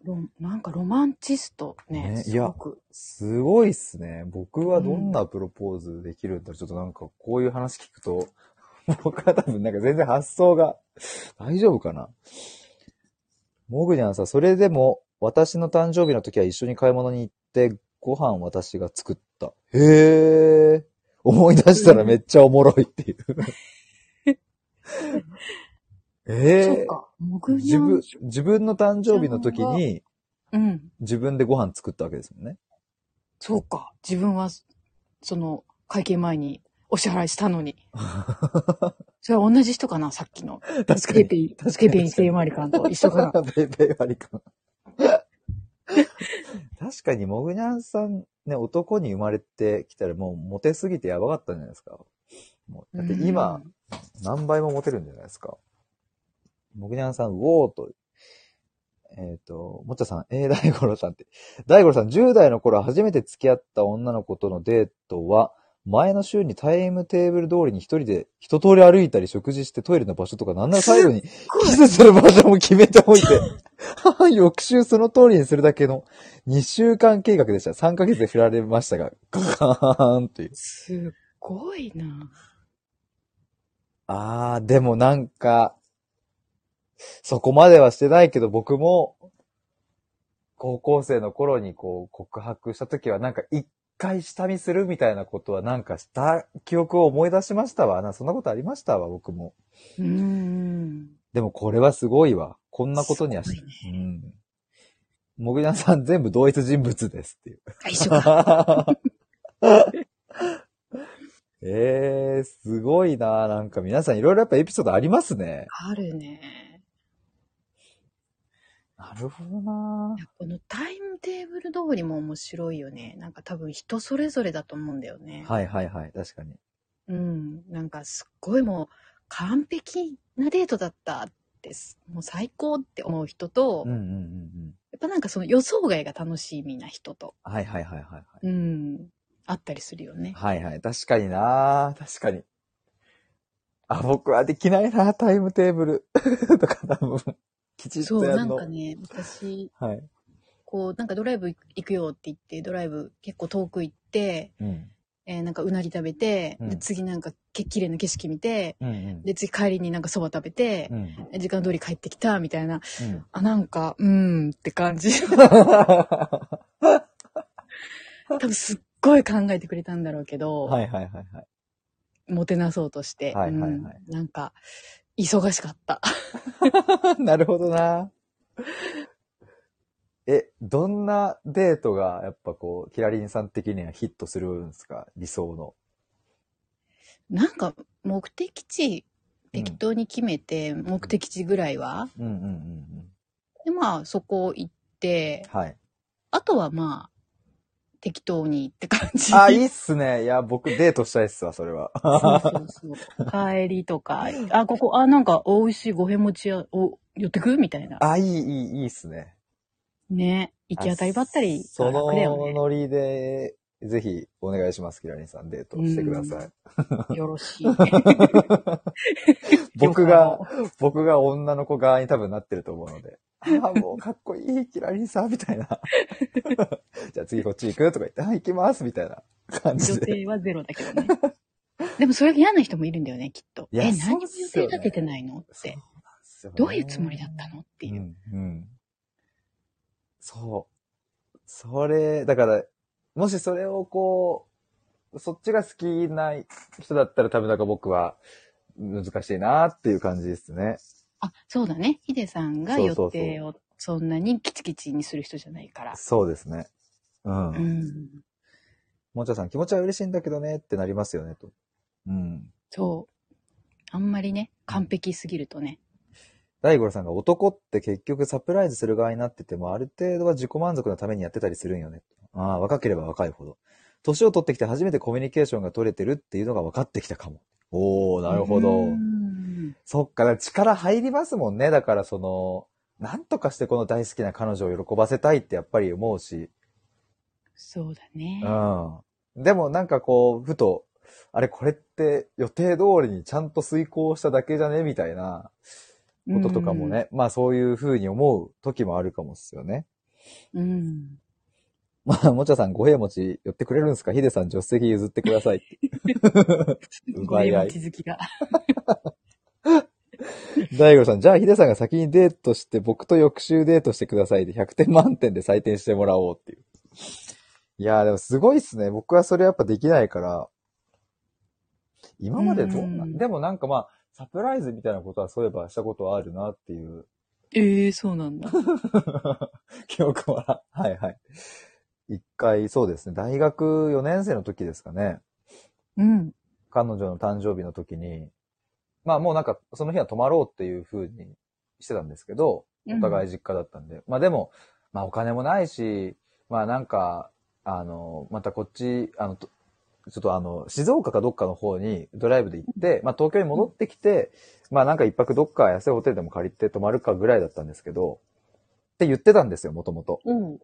ロなんかロマンチストね。ねすごく。すごいっすね。僕はどんなプロポーズできるんだろう、ちょっとなんかこういう話聞くと、[laughs] 僕は多分なんか全然発想が大丈夫かな？もぐにゃんさん、それでも私の誕生日の時は一緒に買い物に行ってご飯私が作った。へー。思い出したらめっちゃおもろいっていう。[laughs] えー、そうか。もぐにゃん自分、自分の誕生日の時にうん。自分でご飯作ったわけですもんね。そうか。自分は、その、会計前にお支払いしたのに。[laughs] それは同じ人かなさっきの。確かに。ペイペイ、ペイペイセイマリカンと一緒かな。[laughs] ペイペイ割り勘。確かに、もぐにゃんさん、ね、男に生まれてきたらもうモテすぎてやばかったんじゃないですか。もうだって今、何倍もモテるんじゃないですか。もぐにゃんさん、うおーと。えっ、と、もっちゃさん、えー、大五郎さんって。大五郎さん、10代の頃初めて付き合った女の子とのデートは、前の週にタイムテーブル通りに一人で一通り歩いたり食事してトイレの場所とかなんなら最後にキスする場所も決めておいて、[laughs] 翌週その通りにするだけの2週間計画でした。3ヶ月で振られましたが、ガーンという。すっごいな。あー、でもなんか、そこまではしてないけど僕も、高校生の頃にこう告白した時はなんか一回下見するみたいなことはなんかした記憶を思い出しましたわ。なそんなことありましたわ、僕も。うーん。でもこれはすごいわ。こんなことにはし、うん。もぐなさん全部同一人物ですっていう。あ、一緒か。[laughs] えー、すごいななんか皆さんいろいろやっぱエピソードありますね。あるね。なるほどないやこのタイムテーブル通りも面白いよね。なんか多分人それぞれだと思うんだよね。はいはいはい、確かに。うん。なんかすっごいもう完璧なデートだったってす、もう最高って思う人と、うんうんうんうん。やっぱなんかその予想外が楽しみな人と、はいはいはいはいはい。うん。あったりするよね。はいはい。確かにな確かに。あ、僕はできないなタイムテーブル。[laughs] とか多分、きちっそう、なん。かね、私、はい。こう、なんかドライブ行くよって言って、ドライブ結構遠く行って、うん。えーなんかうなぎ食べて、うんで次なんかけ綺麗な景色見て、うんうん。で次帰りになんかそば食べてう、ん。時間通り帰ってきたみたいな、うん。あ、なんか、うーんって感じ。[laughs] 多分すっごい考えてくれたんだろうけど、はいはいはいはい。もてなそうとして、はいはいはいうんなんか、忙しかった。[laughs] なるほどな。え、どんなデートが、やっぱこう、キラリンさん的にはヒットするんですか？理想の。なんか、目的地、適当に決めて、目的地ぐらいは、うんうんうんうん。で、まあ、そこ行って、はい。あとはまあ、適当にって感じ。あ、いいっすね。いや、僕デートしたいっすわ、それは。そうそうそう。帰りとか、あ、ここ、あ、なんか、美味しい五辺餅屋、お、寄ってくみたいな。あ、いい、いい、いいっすね。ね。行き当たりばったりそが楽だよのね。ノリで、ぜひお願いします、キラリンさん。デートしてください。よろしい。[laughs] 僕が、僕が女の子側に多分なってると思うので。ああ、もうかっこいい、キラリンさん、みたいな。[laughs] じゃあ次こっち行くとか言って、あ、行きます、みたいな感女じで。性はゼロだけどね。でもそれが嫌な人もいるんだよね、きっと。いやえ、何も予定立ててないのって。そうなんですよねどういうつもりだったのっていう。うん、うん。そう。それ、だから、もしそれをこう、そっちが好きな人だったら多分なんか僕は難しいなっていう感じですね。あ、そうだね。ヒデさんが予そうそうそう定をそんなにキチキチにする人じゃないから。そうですね。うん。うん。もんちゃさん気持ちは嬉しいんだけどねってなりますよね、と。うん。そう。あんまりね、完璧すぎるとね。大五郎さんが男って結局サプライズする側になっててもある程度は自己満足のためにやってたりするんよね。ああ、若ければ若いほど。年を取ってきて初めてコミュニケーションが取れてるっていうのが分かってきたかも。おー、なるほど。うんそっか、力入りますもんね。だからその、なんとかしてこの大好きな彼女を喜ばせたいってやっぱり思うし。そうだね。うん。でもなんかこう、ふと、あれこれって予定通りにちゃんと遂行しただけじゃね？みたいなこととかもね。まあそういう風に思う時もあるかもっすよね。うん。まあ、もちゃさん、五平餅寄ってくれるんですか？ヒデさん、助手席譲ってくださいって。[laughs] 奪い合い地続きが。大悟さん、じゃあヒデさんが先にデートして、僕と翌週デートしてくださいで、100点満点で採点してもらおうっていう。いやー、でもすごいっすね。僕はそれやっぱできないから。今までどんな、うんでもなんかまあ、サプライズみたいなことはそういえばしたことはあるなっていうええそうなんだ。[laughs] 記憶は。はいはい。一回、そうですね。大学4年生の時ですかね。うん。彼女の誕生日の時に、まあもうなんかその日は泊まろうっていう風にしてたんですけど、お互い実家だったんで。まあでも、まあお金もないし、まあなんか、あの、またこっち、あの、とちょっとあの、静岡かどっかの方にドライブで行って、まあ東京に戻ってきて、まあなんか一泊どっか安いホテルでも借りて泊まるかぐらいだったんですけど、って言ってたんですよ、もともと。うん。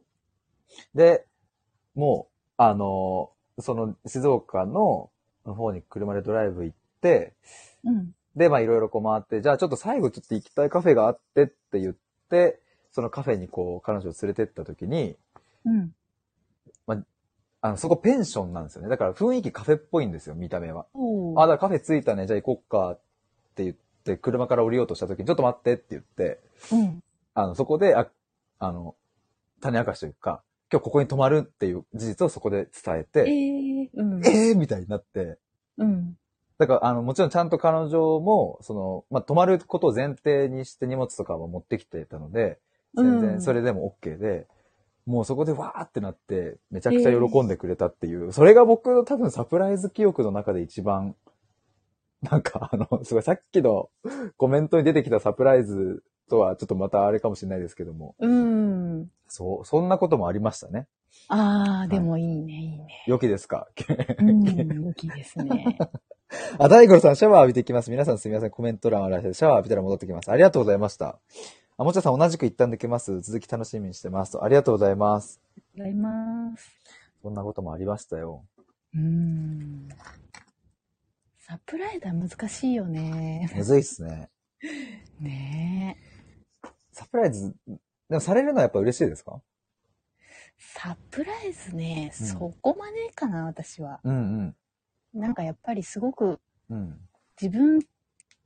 で、もう、あの、その静岡のの方に車でドライブ行って、うん。で、まあいろいろこう回って、じゃあちょっと最後ちょっと行きたいカフェがあってって言って、そのカフェにこう彼女を連れてった時に、うん。あの、そこペンションなんですよね。だから雰囲気カフェっぽいんですよ、見た目は。おあ、だからカフェ着いたね、じゃあ行こっかって言って、車から降りようとした時に、ちょっと待ってって言って、うん。あの、そこで、あ、あの、種明かしというか、今日ここに泊まるっていう事実をそこで伝ええて、ー、うん。えー、みたいになって、うん。だから、あの、もちろんちゃんと彼女も、その、まあ、泊まることを前提にして荷物とかも持ってきてたので、全然うんそれでも OK で、もうそこでわーってなって、めちゃくちゃ喜んでくれたっていう、それが僕の多分サプライズ記憶の中で一番、なんかあの、すごいさっきのコメントに出てきたサプライズとはちょっとまたあれかもしれないですけども、うん。そう、そんなこともありましたね。ああ、でもいいね、いいね。良きですか？うん、大きいですね。あ、大五郎さん、シャワー浴びてきます。皆さんすみません。コメント欄をらして、シャワー浴びたら戻ってきます。ありがとうございました。あ、もちゃさん同じく一旦抜けます。続き楽しみにしてます。ありがとうございます。ございます。そんなこともありましたよ。うん。サプライズは難しいよね。むずいっすね。[laughs] ねえ。サプライズ、でもされるのはやっぱ嬉しいですか？サプライズね、うんそこまでかな、私は。うんなんかやっぱりすごくうん。うん。自分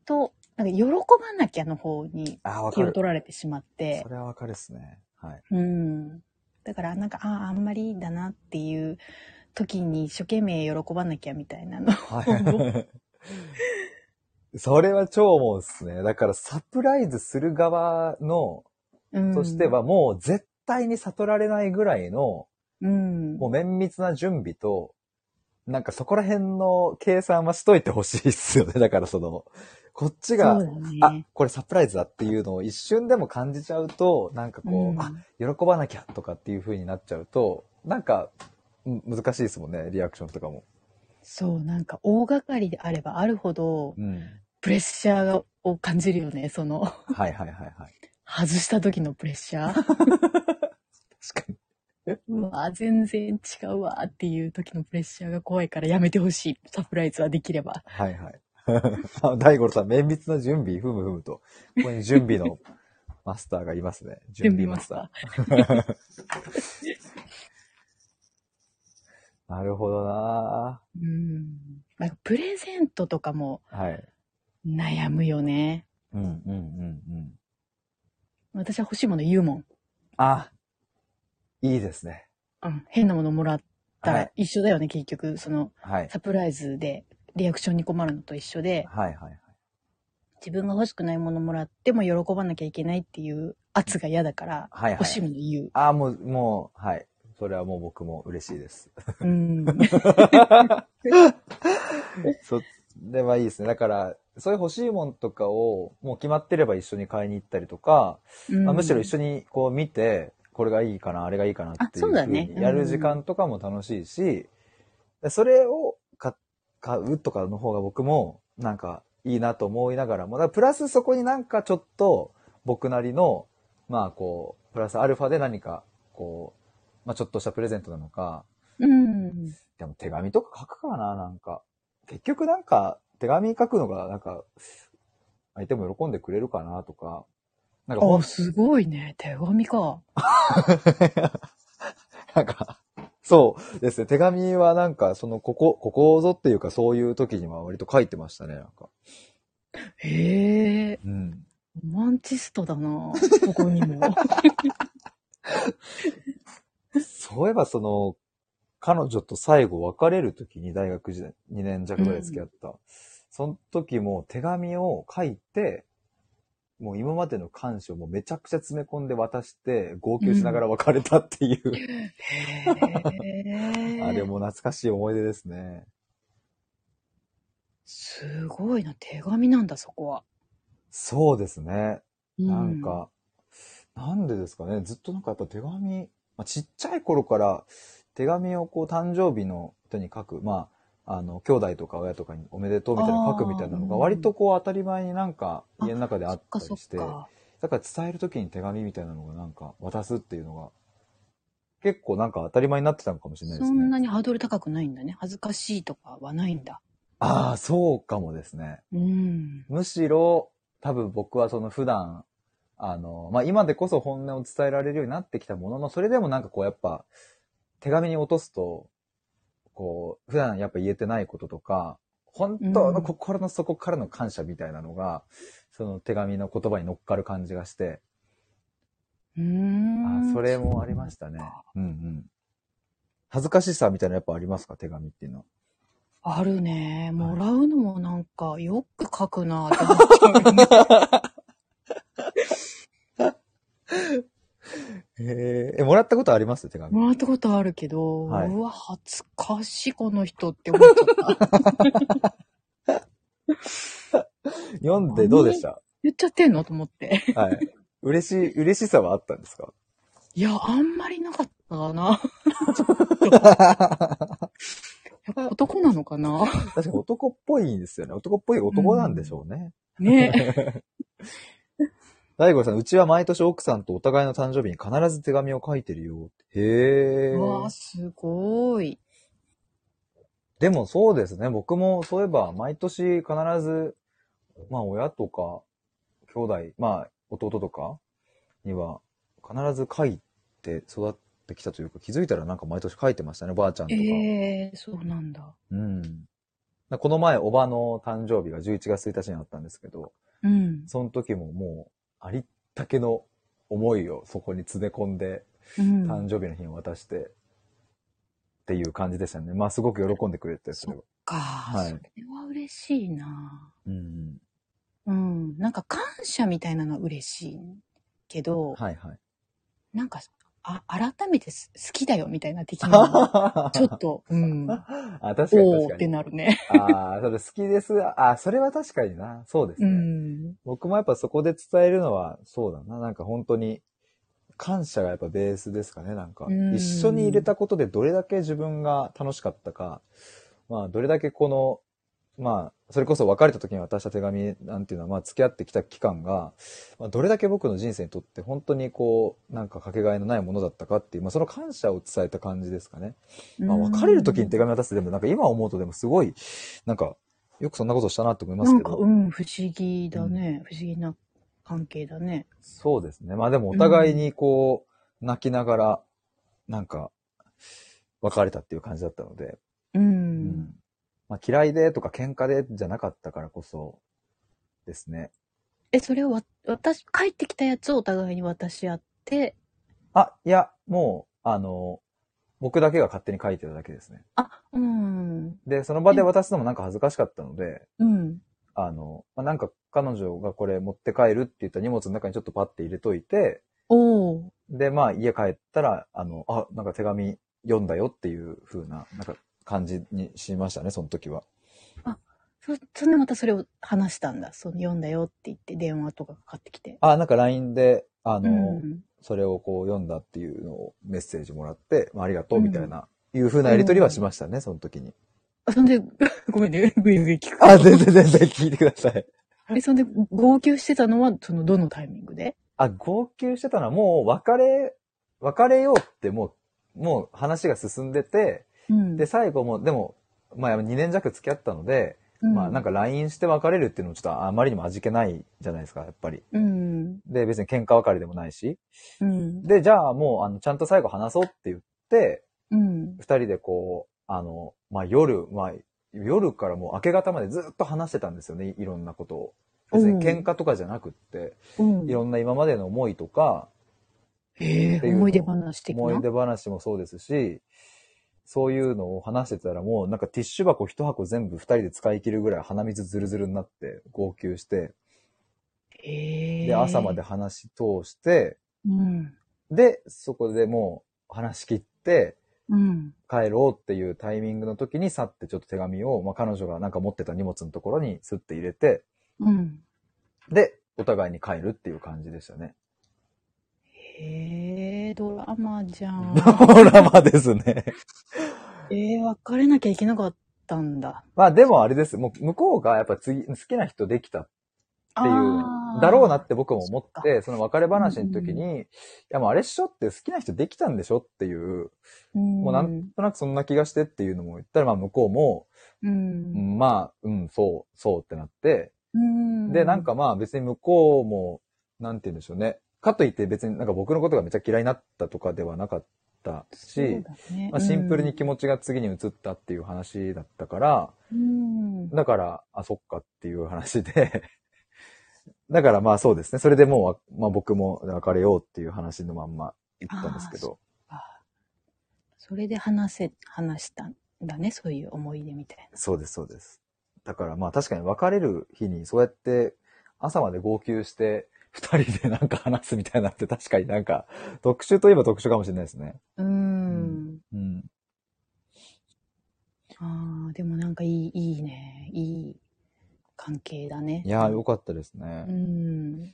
と、なんか喜ばなきゃの方に気を。取られてしまってそ。れはわかるっすね。はい。うん。だからなんか、ああ、あんまりだなっていう時に一生懸命喜ばなきゃみたいなの。はい。[laughs] それは超思うっすね。だからサプライズする側の、うんとしてはもう絶対に悟られないぐらいの、うん。もう綿密な準備と、なんかそこら辺の計算はしといてほしいっすよね。だからその、こっちが、ね。あ、これサプライズだっていうのを一瞬でも感じちゃうと、なんかこう、うんあ、喜ばなきゃとかっていう風になっちゃうと、なんか、うん難しいですもんね、リアクションとかも。そう、なんか大掛かりであればあるほど、うん。プレッシャーを感じるよね。その、はいはいはいはい。外した時のプレッシャー。[laughs] 確かに。うわ、全然違うわっていう時のプレッシャーが怖いからやめてほしい。サプライズはできれば。はいはい。[laughs] あ大五郎さん、綿密な準備、ふむふむと。ここに準備のマスターがいますね。準備マスタ [laughs] なるほどなー。うん。なんかプレゼントとかもはい。悩むよね。うんうんうんうん。私は欲しいもの言うもん。あ、いいですね。うん。変なものもらったはい。ら一緒だよね、結局。その、はい。サプライズでリアクションに困るのと一緒で、はいはいはい。自分が欲しくないものもらっても喜ばなきゃいけないっていう圧が嫌だから、はいはい欲しいもの言う。あ、もう、もう、はい。それはもう僕も嬉しいです。うん。[laughs] [laughs] それはいいですね。だから、そういう欲しいもんとかを、もう決まってれば一緒に買いに行ったりとか、まあ、むしろ一緒にこう見て、これがいいかな、あれがいいかなっていうあそうだね風にやる時間とかも楽しいし、でそれを買買うとかの方が僕もなんかいいなと思いながらも、だからプラスそこになんかちょっと僕なりの、まあこう、プラスアルファで何かこう、まあちょっとしたプレゼントなのか、うん。でも手紙とか書くかな、なんか。結局なんか手紙書くのがなんか、相手も喜んでくれるかなとか、なんかあ、すごいね。手紙か。[laughs] なんか、そうですね。手紙はなんか、その、ここ、ここぞっていうか、そういう時には割と書いてましたね、なんか。へえ、うん。ロマンチストだな。[laughs] ここにも。そういえば、その、彼女と最後別れる時に大学時代、2年弱ぐらい付き合った。その時も手紙を書いて、もう今までの感謝をもうめちゃくちゃ詰め込んで渡して、号泣しながら別れたっていう、へえ。[laughs] あれも懐かしい思い出ですね。すごいな。手紙なんだ、そこは。そうですね。うなん。か、なんでですかね。ずっとなんかやっぱ手紙、まあ、ちっちゃい頃から手紙をこう誕生日の人に書く、まあ、あの、兄弟とか親とかにおめでとうみたいなの書くみたいなのが割とこう当たり前になんか家の中であったりして。だから伝える時に手紙みたいなのがなんか渡すっていうのが結構なんか当たり前になってたのかもしれないですね。そんなにハードル高くないんだね。恥ずかしいとかはないんだ。ああ、そうかもですね。うん。むしろ、多分僕はその普段、あの、まあ、今でこそ本音を伝えられるようになってきたものの、それでもなんかこうやっぱ、手紙に落とすと、こう、普段やっぱ言えてないこととか、本当の心の底からの感謝みたいなのが、その手紙の言葉に乗っかる感じがして、うーん。あそれもありましたね。うんうん。恥ずかしさみたいなのやっぱありますか？手紙っていうのは。あるね。もらうのもなんか、よく書くなって思っちゃうよね。[laughs] へえ、えもらったことあります？手紙。もらったことあるけど、はいうわ、恥ずかしいこの人って思っちゃった。[laughs] 読んでどうでした？言っちゃってんの？と思って。はい。嬉しい、嬉しさはあったんですか？いや、あんまりなかったかな。やっぱ男なのかな？確かに男っぽいんですよね。男っぽい男なんでしょうね。ね [laughs] 大悟さん、うちは毎年奥さんとお互いの誕生日に必ず手紙を書いてるよ。へえ。うわあ、すごい。でもそうですね。僕もそういえば毎年必ず、まあ親とか、兄弟、まあ弟とかには必ず書いて育ってきたというか気づいたらなんか毎年書いてましたね。ばあちゃんとか。ええそうなんだ。うん。この前、おばの誕生日が11月1日にあったんですけど、うん。その時ももう、ありったけの思いをそこに詰め込んで、うん。誕生日の日に渡して、っていう感じでしたね。まあ、すごく喜んでくれて、それは。か、はいそれは嬉しいな。うん。うん。なんか感謝みたいなのは嬉しいけど、はいはい。なんか、あ、改めてす好きだよみたいな的な、[laughs] ちょっと、うん。[laughs] あ、確かにおーって確かに。なるね。[laughs] ああ、それ好きです。あ、それは確かにな。そうですうね。ん。僕もやっぱそこで伝えるのは、そうだな。なんか本当に、感謝がやっぱベースですかね。なんか、うん一緒に入れたことでどれだけ自分が楽しかったか、まあ、どれだけこの、まあ、それこそ別れた時に渡した手紙なんていうのは、まあ、付き合ってきた期間が、まあ、どれだけ僕の人生にとって本当にこう、なんかかけがえのないものだったかっていう、まあ、その感謝を伝えた感じですかね。まあ、別れる時に手紙渡すでも、なんか今思うとでもすごい、なんか、よくそんなことしたなって思いますなんか、けど。うん、不思議だね。不思議な関係だね。そうですね。まあでもお互いにこう、泣きながら、なんか、別れたっていう感じだったので、う。うんん。まあ嫌いでとか喧嘩でじゃなかったからこそ、ですね。え、それをわ、私、帰ってきたやつをお互いに渡し合って、あ、いや、もう、あの、僕だけが勝手に書いてただけですね。あ、うん。で、その場で渡すのもなんか恥ずかしかったので、うん。あの、まあ、なんか彼女がこれ持って帰るって言った荷物の中にちょっとパッて入れといて、おー。で、まあ家帰ったら、あの、あ、なんか手紙読んだよっていう風な、なんか感じにしましたね、その時は。そ、そんでまたそれを話したんだ。その読んだよって言って電話とかかかってきて。あ、なんか LINE で、あの、うん。それをこう読んだっていうのをメッセージもらって、まあ、ありがとうみたいな、いう風なやりとりはしましたね、その時に。あそんで、[laughs] ごめんね、ぐいぐい聞く。あ、全然全然聞いてください。え、そんで、号泣してたのは、その、どのタイミングで？あ、号泣してたのはもう別れ、別れようってもう、もう話が進んでて、うん。で、最後も、でも、まあ2年弱付き合ったので、まあなんか、か LINE して別れるっていうのもちょっとあまりにも味気ないじゃないですか、やっぱり。うん。で、別に喧嘩別れでもないし。うん。で、じゃあもう、あの、ちゃんと最後話そうって言って、うん。二人でこう、あの、まあ夜、まあ、夜からもう明け方までずっと話してたんですよね、いろんなことを。別に喧嘩とかじゃなくって、うんいろんな今までの思いとか、思い出話的な？思い出話もそうですし、そういうのを話してたらもうなんかティッシュ箱一箱全部二人で使い切るぐらい鼻水ズルズルになって号泣して、で、朝まで。話し通して、うん。で、そこでもう話し切って、うん。帰ろうっていうタイミングの時に去ってちょっと手紙を、まあ、彼女がなんか持ってた荷物のところにスッて入れて、うん。で、お互いに帰るっていう感じでしたね。へえドラマじゃん。[laughs] ドラマですね。ええ別れなきゃいけなかったんだ。まあでもあれです。もう向こうがやっぱ次、好きな人できた。ていうだろうなって僕も思って、その別れ話の時に、いやもうあれっしょって好きな人できたんでしょっていう、もうなんとなくそんな気がしてっていうのも言ったら、まあ向こうも、う。うんんまあ、うん、そう、そうってなって、うん。で、なんかまあ別に向こうも、なんて言うんでしょうね。かといって別になんか僕のことがめっちゃ嫌いになったとかではなかったし、だねまあ、シンプルに気持ちが次に移ったっていう話だったから、うん。だから、あ、そっかっていう話で、[laughs] だからまあそうですね。それでもうわ、まあ僕も別れようっていう話のまんま言ったんですけど。あそれで話せ、話したんだね、そういう思い出みたいな。そうです、そうです。だからまあ確かに別れる日にそうやって朝まで号泣して二人でなんか話すみたいなって確かになんか特殊といえば特殊かもしれないですね。うん。うん。ああ、でもなんかいい、いいね。いい関係だね。いやーよかったですねう。ん。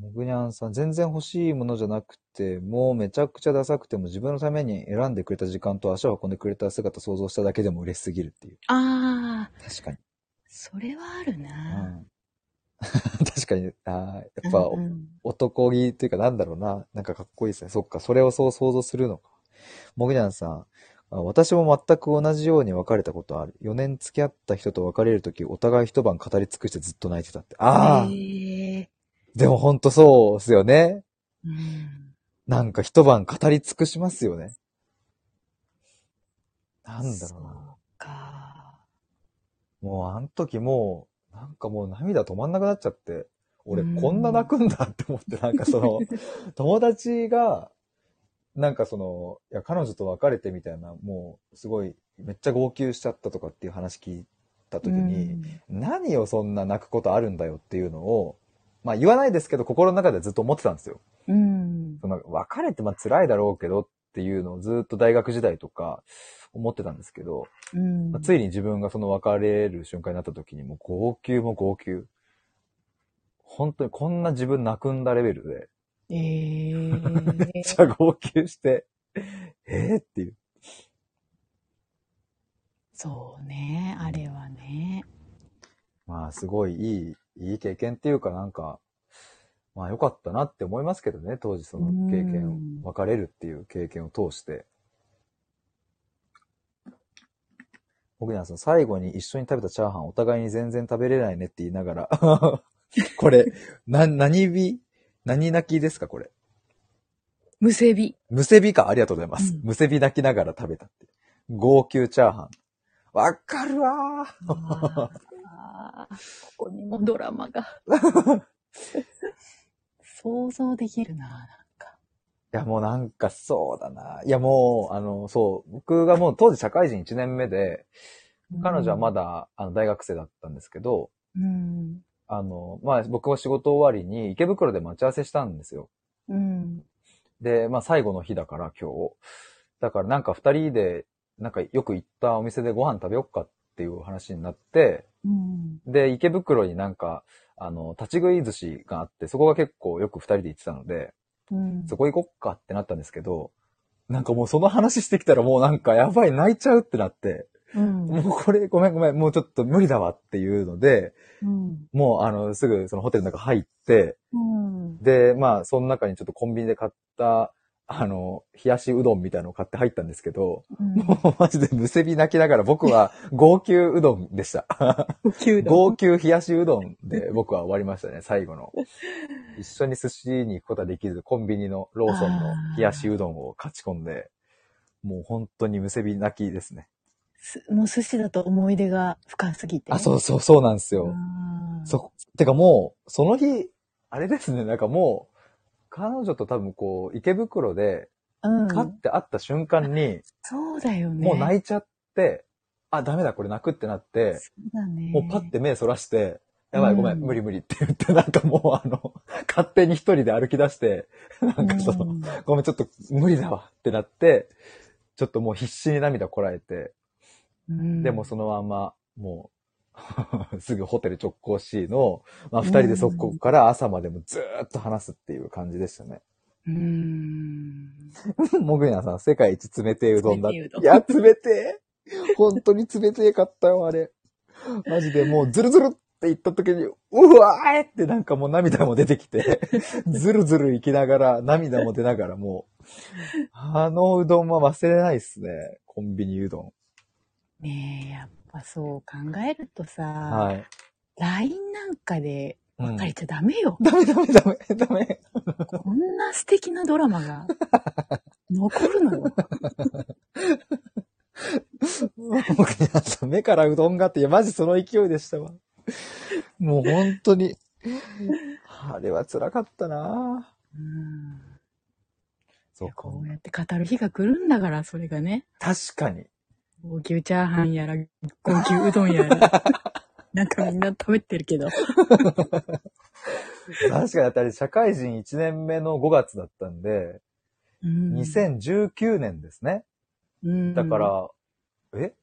もぐにゃんさん、全然欲しいものじゃなくて、もうめちゃくちゃダサくても自分のために選んでくれた時間と足を運んでくれた姿想像しただけでも嬉しすぎるっていう。ああ、確かに。それはあるうな。ん。[laughs] 確かに、あーやっぱ、うんうん男気っていうかなんだろうな。なんかかっこいいですね。そっか、それをそう想像するのか。もぐにゃんさん、あ私も全く同じように別れたことある。4年付き合った人と別れるとき、お互い一晩語り尽くしてずっと泣いてたって。ああ、へえでもほんとそうですよね。うん。なんか一晩語り尽くしますよね。なんだろうな。そうか。もうあの時もう、なんかもう涙止まんなくなっちゃって、俺うんこんな泣くんだって思って、なんかその、[laughs] 友達が、なんかその、いや、彼女と別れてみたいな、もう、すごい、めっちゃ号泣しちゃったとかっていう話聞いた時に、何をそんな泣くことあるんだよっていうのを、まあ言わないですけど、心の中でずっと思ってたんですよ。うん。その別れてまあ辛いだろうけどっていうのをずっと大学時代とか思ってたんですけど、うん。まあついに自分がその別れる瞬間になった時にもう号泣も号泣。本当にこんな自分泣くんだレベルで、ええ [laughs] めっちゃ号泣して、えー、っていう。そうね、あれはね。まあすごいいい、いい経験っていうかなんか、まあ良かったなって思いますけどね、当時その経験をうん、別れるっていう経験を通して。僕にはその最後に一緒に食べたチャーハンお互いに全然食べれないねって言いながら、[laughs] これ、な、何火何泣きですかこれ？むせび。むせびかありがとうございます。うんむせび泣きながら食べたって。号泣チャーハン。わかるわー [laughs] ここにもドラマが。[laughs] 想像できるな、なんか。いや、もうなんかそうだな。いや、もう、あの、そう、僕がもう当時社会人1年目で、彼女はまだ、あの、大学生だったんですけど、うん。あの、まあ、僕は仕事終わりに池袋で待ち合わせしたんですよ。うん。で、まあ、最後の日だから今日。だからなんか二人で、なんかよく行ったお店でご飯食べよっかっていう話になって、うん。で、池袋になんか、あの、立ち食い寿司があって、そこが結構よく二人で行ってたので、うん。そこ行こっかってなったんですけど、なんかもうその話してきたらもうなんかやばい泣いちゃうってなって、うん。もうこれごめんごめん、もうちょっと無理だわっていうので、うん。もうあの、すぐそのホテルの中入って、うん。で、まあその中にちょっとコンビニで買った、あの、冷やしうどんみたいなのを買って入ったんですけど、もうマジでむせび泣きながら僕は号泣うどんでした。号泣冷やしうどんで僕は終わりましたね、最後の。一緒に寿司に行くことはできず、コンビニのローソンの冷やしうどんを勝ち込んで、もう本当にむせび泣きですね。すもう寿司だと思い出が深すぎて。あ、そうそうそうなんですよ。うんそ、てかもう、その日、あれですね、なんかもう、彼女と多分こう、池袋で、うん。カッて会った瞬間に、そうだよね。もう泣いちゃって、あ、ダメだ、これ泣くってなって、そうだね。もうパッて目そらして、やばい、ごめん、うん無理無理って言って、なんかもうあの、[laughs] 勝手に一人で歩き出して、なんかその、うんごめん、ちょっと無理だわってなって、ちょっともう必死に涙こらえて、うんでもそのまま、もう、[laughs] すぐホテル直行しの、まあ二人でそこから朝までもずーっと話すっていう感じでしたね。うーん。[laughs] もぐりなさん、世界一冷てえうどんだって。いや、冷てえ。本当に冷てえかったよ、あれ。マジでもうズルズルっって言った時に、うわーってなんかもう涙も出てきて、[laughs] ずるずる行きながら、涙も出ながらもう、あのうどんは忘れないっすね。コンビニうどねえ、やっぱそう考えるとさ、ん。はい。LINE なんかでうん別れちゃダメよ。ダメダメダメダメ。こんな素敵なドラマが残るのよ。僕にあった目からうどんがあって、いや、マジその勢いでしたわ。もう本当に。あれは辛かったなうんそうか。こうやって語る日が来るんだから、それがね。確かに。高級チャーハンやら、[laughs] 高級うどんやら。[laughs] なんかみんな食べてるけど。確かに、あれ社会人1年目の5月だったんで、うん2019年ですね。うんだか、ら、え？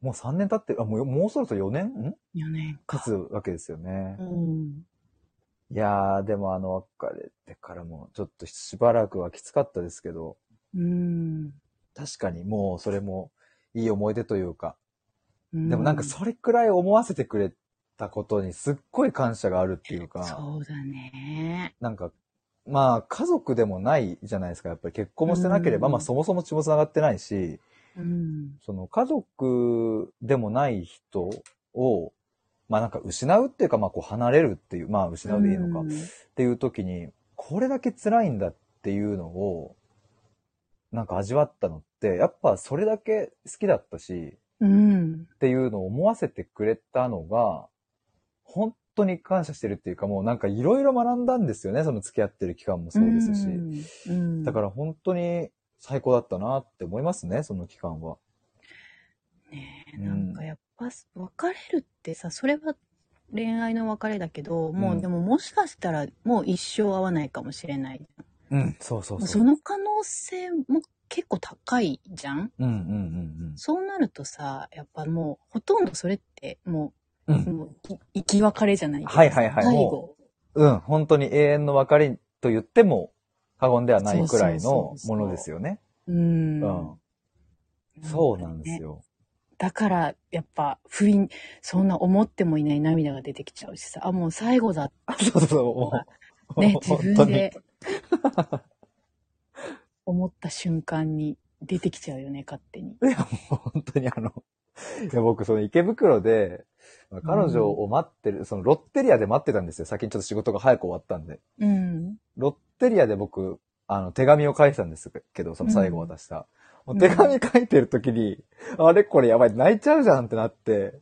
もう3年経ってる、あ、もう、もうそろそろ4年？ん？4年経か。つわけですよね。うん。いやー、でもあの別れてからも、ちょっとしばらくはきつかったですけど、うん。確かにもうそれもいい思い出というか、うんでもなんかそれくらい思わせてくれたことにすっごい感謝があるっていうか、そうだね。なんか、まあ家族でもないじゃないですか。やっぱり結婚もしてなければ、うんまあそもそも血も繋がってないし、うん。その家族でもない人を、まあなんか失うっていうか、まあこう離れるっていう、まあ失うでいいのかっうんていう時に、これだけ辛いんだっていうのを、なんか味わったのって、やっぱそれだけ好きだったし、うん。っていうのを思わせてくれたのが、本当に感謝してるっていうか、もうなんかいろいろ学んだんですよね、その付き合ってる期間もそうですし。うん。だから本当に最高だったなって思いますね、その期間は。ねえ、うんなんかやっぱ別れるってさ、それは恋愛の別れだけど、もううんでももしかしたらもう一生会わないかもしれない。うん、そうそうもうそ。そうの可能性も結構高いじゃん？うんうんうんそうなるとさ、やっぱもうほとんどそれってもうん。うう、ん、もうい生き別れじゃない？はいはいはい最も後。うん、本当に永遠の別れと言っても過言ではないくらいのそうそうそうそうものですよね。うん。うん。そうなんですよ。だから、やっぱ、不意に、そんな思ってもいない涙が出てきちゃうしさ、あ、もう最後だ。[laughs] そうそうそう、もう。ね、もう自本当に分で、[laughs] 思った瞬間に出てきちゃうよね、勝手に。いや、もう本当にあの、いや僕、その池袋で、彼女を待ってる、そのロッテリアで待ってたんですよ。先にちょっと仕事が早く終わったんで。うん。ロッテリアで僕、あの、手紙を書いてたんですけど、その最後渡した。もう手紙書いてる時に、あれこれやばい、泣いちゃうじゃんってなって、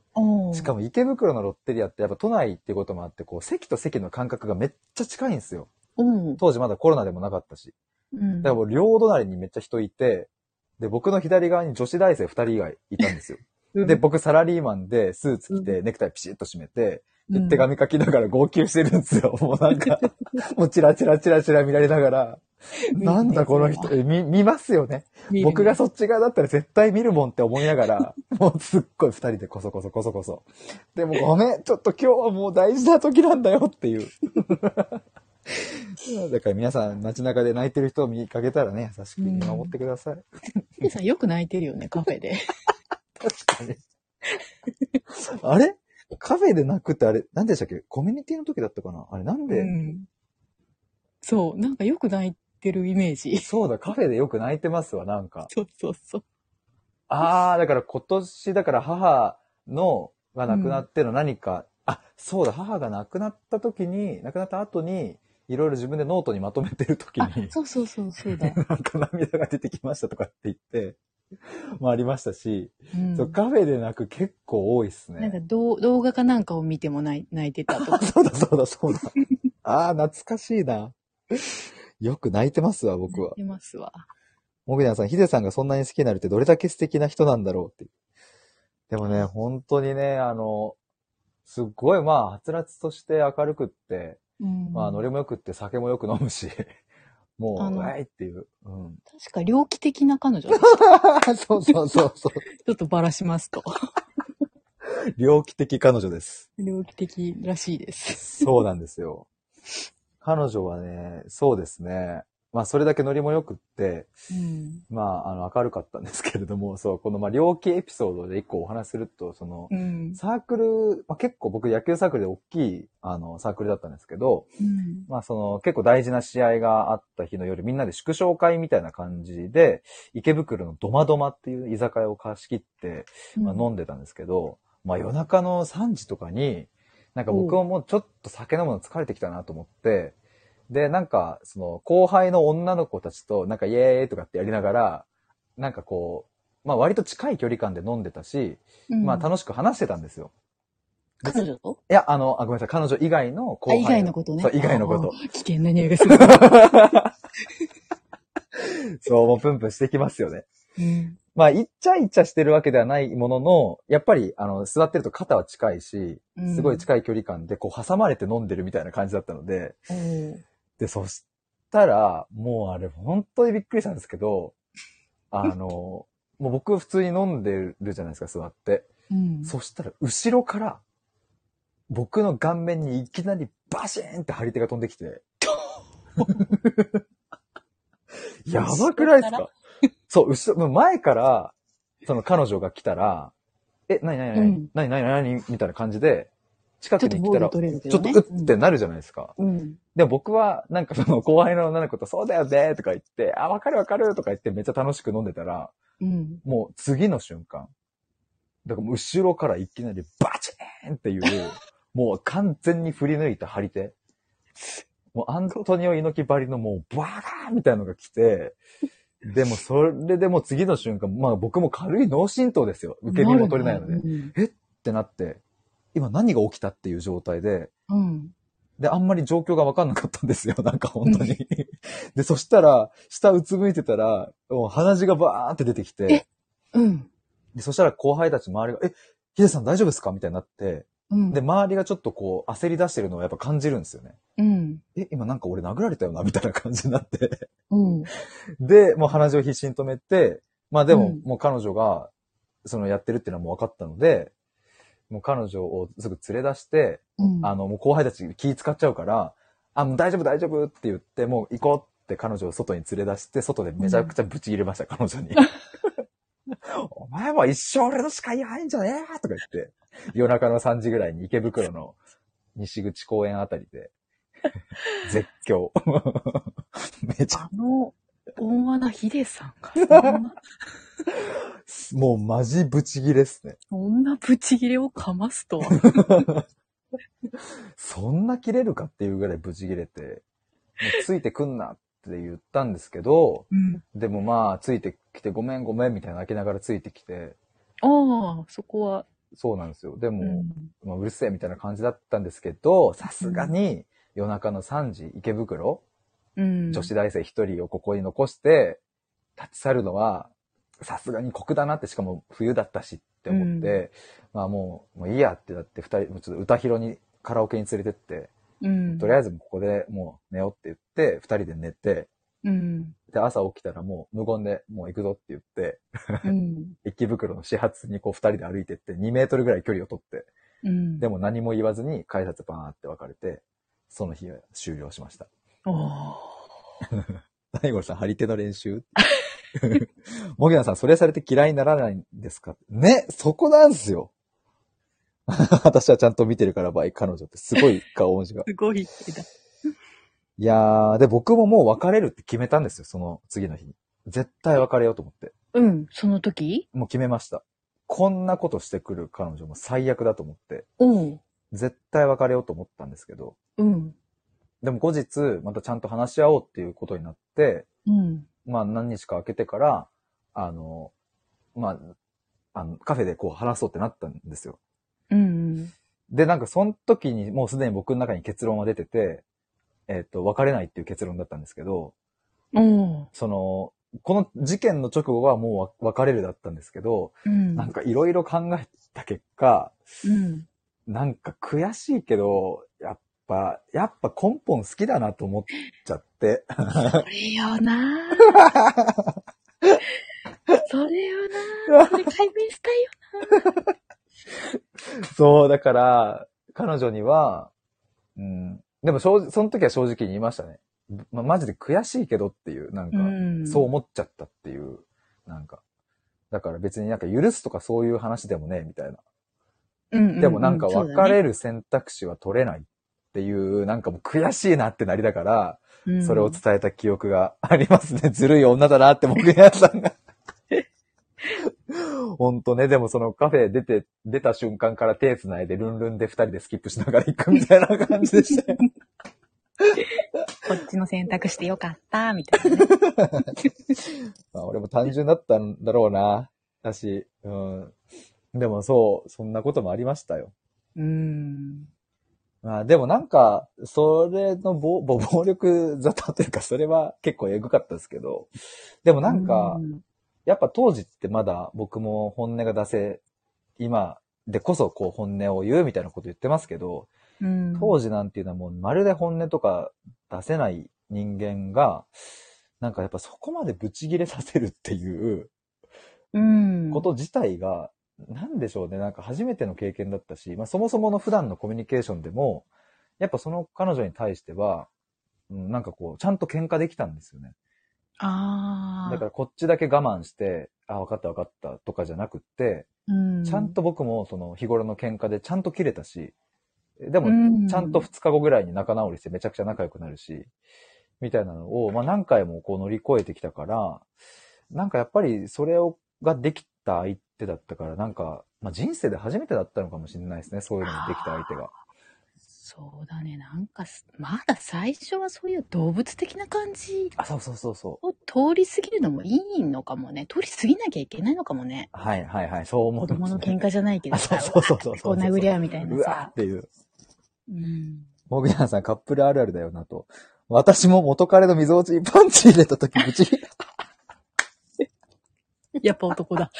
しかも、も池袋のロッテリアってやっぱ都内っていうこともあって、こう、席と席の間隔がめっちゃ近いんですよ。うん。当時まだコロナでもなかったし。うんだからもう両隣にめっちゃ人いて、で、僕の左側に女子大生二人以外いたんですよ。[laughs] で、、僕サラリーマンでスーツ着て、ネクタイピシッと締めて、でうん手紙書きながら号泣してるんですよ。[laughs] もうなんか、もうチラチラチラチラ見られながら、[laughs] なんだこの人、え見、見ますよね。僕がそっち側だったら絶対見るもんって思いながら、もうすっごい二人でこそこそこそこそ。でもごめん、ちょっと今日はもう大事な時なんだよっていう。[laughs] だから皆さん街中で泣いてる人を見かけたらね、優しく見守ってください。ヒデさんよく泣いてるよね、カフェで。確かに。あれ？カフェで泣くってあれ、何でしたっけ？コミュニティの時だったかな？あれなんで、うんそう、なんかよく泣いてるイメージ。そうだ、カフェでよく泣いてますわ、なんか。そうそうそう。あー、だから今年、だから母の、が亡くなっての何か、あ、そうだ、母が亡くなった時に、亡くなった後に、いろいろ自分でノートにまとめてる時あに、、そうそうそう、そうだ。[laughs] なんか涙が出てきましたとかって言って、[laughs] もありましたし、うんそうカフェで泣く結構多いっすね。なんか動動画かなんかを見ても泣い泣いてたとか。[laughs] そうだそうだそうだ。ああ、懐かしいな。よく泣いてますわ、僕は泣い。てますわ。もぐにゃんさん、ヒデさんがそんなに好きになるってどれだけ素敵な人なんだろうって。でもね、本当にね、あの、すっごいまあ、はつらつとして明るくって、うんまあ、ノリもよくって酒もよく飲むし、[laughs] もう、あのわいっていう。うん。確か猟奇的な彼女。ち [laughs] そうそうそうそう。[laughs] ょっとばらしますと。猟奇的彼女です。猟奇的らしいです。そうなんですよ。彼女はね、そうですね。まあそれだけノリも良くって、うん。まああの明るかったんですけれども、[laughs] そう、このまあ猟奇エピソードで一個お話しすると、その、うん。サークル、まあ、結構僕野球サークルで大きいあのサークルだったんですけど、うん。まあその結構大事な試合があった日の夜、みんなで祝勝会みたいな感じで、池袋のドマドマっていう居酒屋を貸し切って、まあ、飲んでたんですけど、まあ夜中の3時とかに、なんか僕ももうちょっと酒飲むの疲れてきたなと思って、で、なんかその後輩の女の子たちとなんかイエーイとかってやりながら、なんかこう、まあ割と近い距離感で飲んでたし、うんまあ楽しく話してたんですよ。彼女と？いや、あの、あ、ごめんなさい、彼女以外の後あ、輩。以外のことね。そう、以外のこと。あ。危険な匂いがする。[laughs] そう、もうプンプンしてきますよね。うん。まあ、イッチャイチャしてるわけではないものの、やっぱり、あの、座ってると肩は近いし、うんすごい近い距離感で、こう、挟まれて飲んでるみたいな感じだったので、おーで、そしたら、もうあれ、本当にびっくりしたんですけど、[laughs] あの、もう僕普通に飲んでるじゃないですか、座って。うん。そしたら、後ろから、僕の顔面にいきなりバシーンって張り手が飛んできて。[laughs] やばくないですか？そう、後ろ、もう前から、その彼女が来たら、え、なになになにうんなになになにみたいな感じで、近くに来たら、ちょっとどね。うってなるじゃないですか。うん。でも僕は、なんかその後輩の女の子と、そうだよねとか言って、あ、わかるわかるとか言ってめっちゃ楽しく飲んでたら、うん。もう次の瞬間。だから後ろからいきなりバチーンっていう、[laughs] もう完全に振り抜いた張り手。もうアントニオ猪木ばりのもうバーみたいなのが来て、[laughs] でもそれでもう次の瞬間、まあ僕も軽い脳震盪ですよ。受け身も取れないので。っうん。てなって、今何が起きたっていう状態で、うん。で、あんまり状況がわかんなかったんですよ。[laughs] なんか本当に。[laughs] で、そしたら、下うつむいてたら、もう鼻血がバーンって出てきて、うん。で、そしたら後輩たち周りが、え、ヒデさん大丈夫ですか？みたいになって、うん。で、周りがちょっとこう、焦り出してるのをやっぱ感じるんですよね。うん。え、今なんか俺殴られたよな？みたいな感じになって。うん。[laughs] で、もう鼻血を必死に止めて、まあでも、うんもう彼女が、そのやってるっていうのはもう分かったので、もう彼女をすぐ連れ出して、うん。あの、もう後輩たち気使っちゃうから、あ、もう大丈夫大丈夫って言って、もう行こうって彼女を外に連れ出して、外でめちゃくちゃブチ切れました、彼女に。[laughs] お前は一生俺の視界に入んじゃねえとか言って、夜中の3時ぐらいに池袋の [laughs] 西口公園あたりで、絶叫。[laughs] めちゃ、あの、温和なヒデさんが、もうマジブチギレっすね。そんなブチギレをかますとは。[laughs] そんな切れるかっていうぐらいブチギレて、ついてくんなって言ったんですけど、うん。でもまあ、ついてきてごめんごめんみたいな泣きながらついてきて、ああ、そこは、そうなんですよ。でも、うん。まあ、うるせえみたいな感じだったんですけど、さすがに夜中の3時、池袋、うん。女子大生一人をここに残して、立ち去るのは、さすがに酷だなって、しかも冬だったしって思って、まあもう、もういいやってなって、二人、もうちょっと歌広にカラオケに連れてって、うん。とりあえずここでもう寝ようって言って、二人で寝て、うん。で、朝起きたらもう無言でもう行くぞって言って、うん。[laughs] 池袋の始発にこう二人で歩いてって、2メートルぐらい距離を取って、うん。でも何も言わずに改札バーンって別れて、その日は終了しました。おー [laughs] 大悟さん、張り手の練習？もぎなさん、それされて嫌いにならないんですか？ね、そこなんですよ。[laughs] 私はちゃんと見てるから、ばい、彼女ってすごい顔文字が。すごい手だ。いやー、で、僕ももう別れるって決めたんですよ、その次の日に。絶対別れようと思って。うん。その時？もう決めました。こんなことしてくる彼女も最悪だと思って、うん。絶対別れようと思ったんですけど、うん。でも後日、またちゃんと話し合おうっていうことになって、うん。まあ何日か空けてから、あの、まあ、あの、カフェでこう話そうってなったんですよ。うん。で、なんかその時にもうすでに僕の中に結論は出てて、えっ、と、別れないっていう結論だったんですけど、おーその、この事件の直後はもう別れるだったんですけど、うん。なんかいろいろ考えた結果、うん。なんか悔しいけど、やっぱ、やっぱ根本好きだなと思っちゃって。それよな [laughs] それよなそれ解明したいよそう、だから、彼女には、うん、でも正直、その時は正直に言いましたね。まあ、マジで悔しいけどっていう、なんか、うんそう思っちゃったっていう、なんか。だから別になんか許すとかそういう話でもね、みたいな。うんうんうんでもなんか別れる選択肢は取れないっていう、なんかもう悔しいなってなりだから、うんそれを伝えた記憶がありますね。[laughs] ずるい女だなって僕やさんが。ほんとね、でもそのカフェ出て、出た瞬間から手繋いでルンルンで二人でスキップしながら行くみたいな感じでしたよ。[laughs] こっちの選択してよかった、みたいなね。[laughs] まあ、俺も単純だったんだろうな。だし、うん。でもそう、そんなこともありましたよ。うん。まあでもなんか、それの暴暴 [laughs] 暴力沙汰というか、それは結構エグかったですけど、でもなんか、うんやっぱ当時ってまだ僕も本音が出せ、今でこそこう本音を言うみたいなこと言ってますけど、うん、当時なんていうのはもうまるで本音とか出せない人間が、なんかやっぱそこまでブチギレさせるっていううん。こと自体が、なんでしょうね、なんか初めての経験だったし、まあそもそもの普段のコミュニケーションでも、やっぱその彼女に対しては、うんなんかこう、ちゃんと喧嘩できたんですよね。ああ。だからこっちだけ我慢して、あ、分かった分かったとかじゃなくって、うん、ちゃんと僕もその日頃の喧嘩でちゃんと切れたし、でもうんちゃんと2日後ぐらいに仲直りしてめちゃくちゃ仲良くなるし、みたいなのを、まあ何回もこう乗り越えてきたから、なんかやっぱりそれをができた相手だったから、なんか、まあ人生で初めてだったのかもしれないですね、そういうのにできた相手が。そうだね。なんかす、まだ最初はそういう動物的な感じあ、そうそうそうそう。を通り過ぎるのもいいのかもね。通り過ぎなきゃいけないのかもね。はいはいはい、そう思うね、供の喧嘩じゃないけど [laughs] あ、そうさ、そうそうそうそう。こう殴り合うみたいなうわっ。ていう。うん。モグヤンさんカップルあるあるだよなと。私も元彼の溝落ちにパンチ入れた時ぶち [laughs] やっぱ男だ。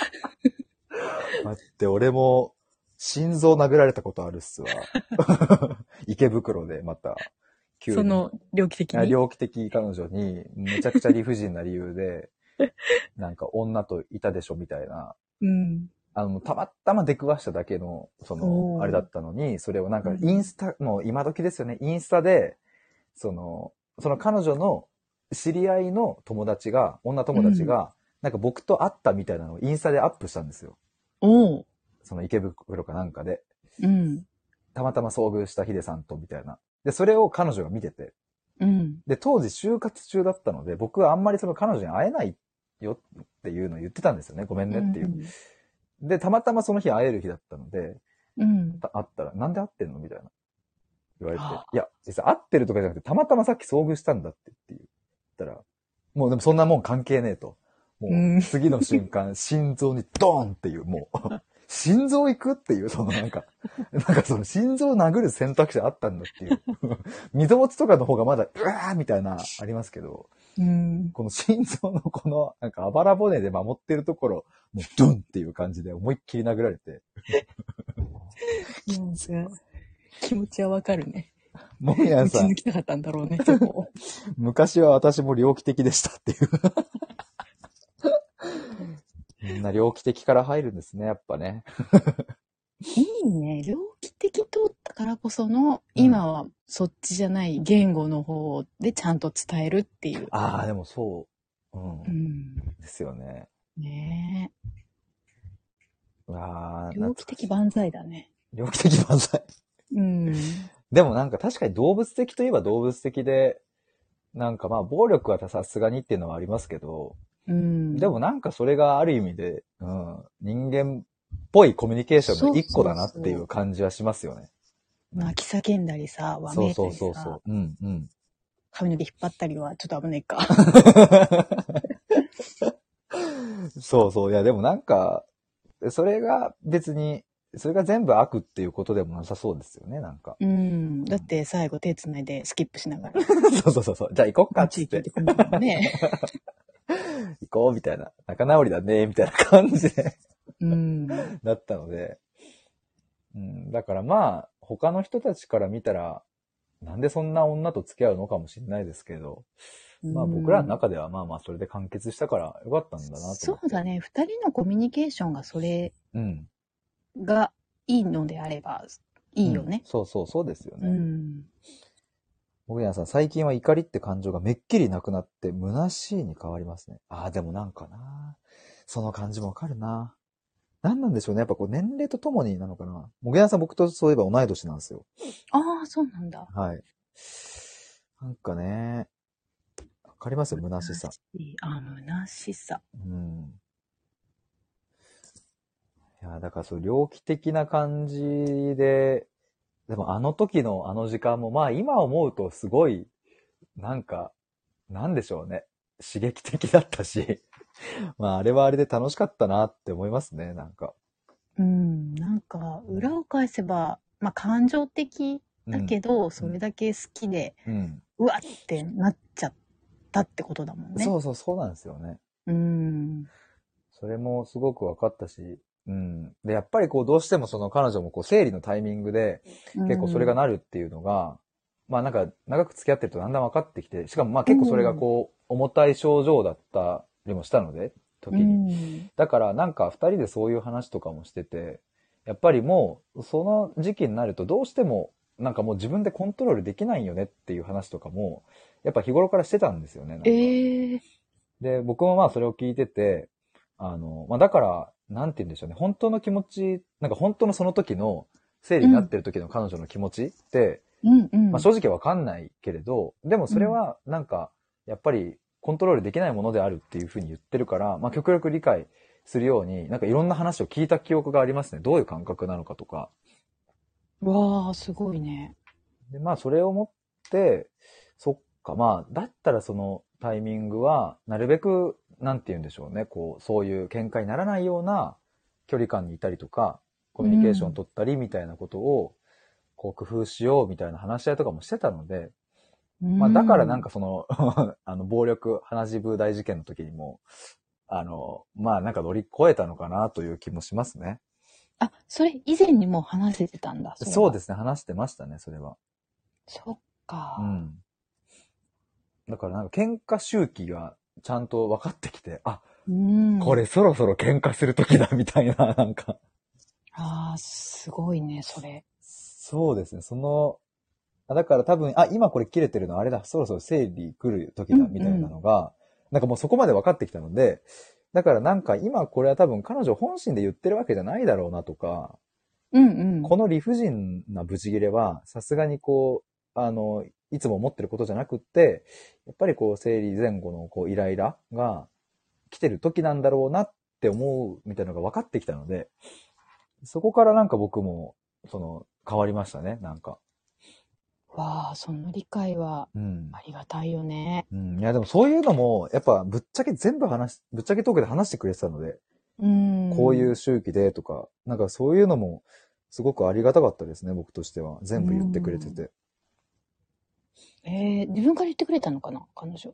[laughs] 待って、俺も、心臓殴られたことあるっすわ。[laughs] 池袋で、また。急にその、猟奇的に？猟奇的彼女に、めちゃくちゃ理不尽な理由で、[laughs] なんか女といたでしょみたいな。うん。あの、たまたま出くわしただけの、そおの、ーあれだったのに、それをなんかうんインスタ、もう今時ですよね、インスタで、その、その彼女の知り合いの友達が、女友達が、なんか僕と会ったみたいなのをインスタでアップしたんですよ。おう。その池袋かなんかで。うん。たまたま遭遇したヒデさんとみたいな。で、それを彼女が見てて。うん。で、当時就活中だったので、僕はあんまりその彼女に会えないよっていうのを言ってたんですよね。ごめんねっていう。で、たまたまその日会える日だったので、うん。た会ったら、なんで会ってんのみたいな。言われてはあ。いや、実は会ってるとかじゃなくて、たまたまさっき遭遇したんだってって言ったら、もうでもそんなもん関係ねえと。もううん次の瞬間、[laughs] 心臓にドーンっていう、もう、[laughs] 心臓行くっていう、そのなんか、なんかその心臓を殴る選択肢あったんだっていう。溝落ちとかの方がまだ、うわーみたいな、ありますけど、うん。この心臓のこの、なんかあばら骨で守ってるところ、もうドンっていう感じで思いっきり殴られて、なんか、気持ちはわかるね。もみやんさん打ち抜、きたかったんだろうね。[laughs] 昔は私も猟奇的でしたっていう。みんな猟奇的から入るんですね、やっぱね。いいね。猟奇的通ったからこその、今はそっちじゃない言語の方でちゃんと伝えるっていう。ああ、でもそう。うん。うん。ですよね。ねうわあ、え。猟奇的万歳だね。猟奇的万歳。うん。でもなんか確かに動物的といえば動物的で、なんかまあ暴力はさすがにっていうのはありますけど、うん。でもなんかそれがある意味で、うん、人間っぽいコミュニケーションの一個だなっていう感じはしますよね。泣き叫んだりさ、わめいたそうりさ、そうそうそう。うんうん。髪の毛引っ張ったりはちょっと危ないか。そうそう。いや、でもなんか、それが別に、それが全部悪っていうことでもなさそうですよね、なんか。うん。だって最後手繋いでスキップしながら、[laughs] そうそうそうそう。じゃあ行こっかっつってね。行こうみたいな。仲直りだね、みたいな感じでうん。だったので。うん、だからまあ、他の人たちから見たら、なんでそんな女と付き合うのかもしれないですけど、まあ僕らの中ではまあまあそれで完結したからよかったんだなと思って。そうだね。二人のコミュニケーションがそれうん。がいいのであればいいよねうん。そうそう、そうですようね。ん。もぐやんさん、最近は怒りって感情がめっきりなくなって、虚しいに変わりますね。ああ、でもなんかな。その感じもわかるな。何なんでしょうね。やっぱこう年齢とともになのかな。もぐやんさん僕とそういえば同い年なんですよ。ああ、そうなんだ。はい。なんかね、わかります？よ、虚しさ。あ、虚しさ。うん。いや、だからそう、猟奇的な感じで、でもあの時のあの時間も、まあ今思うとすごい、なんか、なんでしょうね。刺激的だったし、[laughs] まああれはあれで楽しかったなって思いますね、なんか。うん、なんか、裏を返せば、まあ、感情的うんだけど、それだけ好きで、うん。うわってなっちゃったってことだもんね。そうそう、そうなんですよね。うん。それもすごく分かったし、うん。で、やっぱりこう、どうしてもその彼女もこう、生理のタイミングで、結構それがなるっていうのが、まあなんか長く付き合ってるとだんだん分かってきて、しかもまあ結構それがこう、重たい症状だったりもしたので、時うに。ん。だからなんか二人でそういう話とかもしてて、やっぱりもうその時期になるとどうしてもなんかもう自分でコントロールできないよねっていう話とかも、やっぱ日頃からしてたんですよね。ええで、僕もまあそれを聞いてて、あの、まあだから、なんて言うんでしょうね。本当の気持ち、なんか本当のその時の、生理になってる時の彼女の気持ちって、うんうん。まあ正直わかんないけれど、でもそれはなんか、やっぱりコントロールできないものであるっていうふうに言ってるから、まあ極力理解するように、なんかいろんな話を聞いた記憶がありますね。どういう感覚なのかとか。わあ、すごいね。で、まあそれをもって、そっか、まあ、だったらそのタイミングは、なるべく、なんて言うんでしょうね、こう、そういう喧嘩にならないような距離感にいたりとか、コミュニケーションを取ったりみたいなことを、こう工夫しようみたいな話し合いとかもしてたので、まあだからなんか、かその、[laughs] あの、暴力、花ジブ大事件の時にも、あの、まあなんか乗り越えたのかなという気もしますね。あ、それ以前にも話せてたんだ。。そうですすね、話してましたね、それは。そっか。うん。だからなんか喧嘩周期がちゃんと分かってきて、あ、うん。こ。れそろそろ喧嘩する時だ [laughs] みたいな、なんか。ああ、すごいね、それ。そうですね、その、あだから多分、あ、今これ切れてるのあれだ、そろそろ生理来る時だみたいなのが、なんかもうそこまで分かってきたので、だからなんか今これは多分彼女本心で言ってるわけじゃないだろうなとか、うんうん。この理不尽なブチギレは、さすがにこう、あの、いつも思ってることじゃなくって、やっぱりこう、生理前後のこう、イライラが来てる時なんだろうなって思うみたいなのが分かってきたので、そこからなんか僕も、その、変わりましたね、なんか。わあ、その理解はうん。ありがたいよね。うん。いや、でもそういうのも、やっぱ、ぶっちゃけ全部話し、ぶっちゃけトークで話してくれてたので、うん。こういう周期でとか、なんかそういうのも、すごくありがたかったですね、僕としては。全部言ってくれてて。えー、自分から言ってくれたのかな？彼女。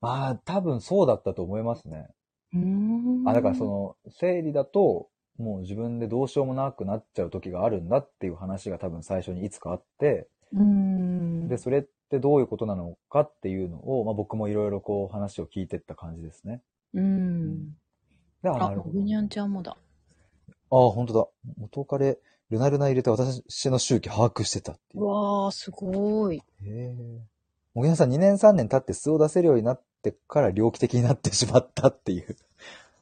まあ、多分そうだったと思いますね。うーん。あ、だからそ、の、生理だと、もう自分でどうしようもなくなっちゃう時があるんだっていう話が多分最初にいつかあって、うーん。で、それってどういうことなのかっていうのを、まあ僕もいろいろこう話を聞いてった感じですね。うん。で、あ、あ、なるほど。ぐにゃんちゃんもだ。あ、本当だ。元彼、ルナルナ入れて私の周期把握してたっていうう。わあ、すごい。へえ。もぎなさん2年3年経って素を出せるようになってから猟奇的になってしまったっていう。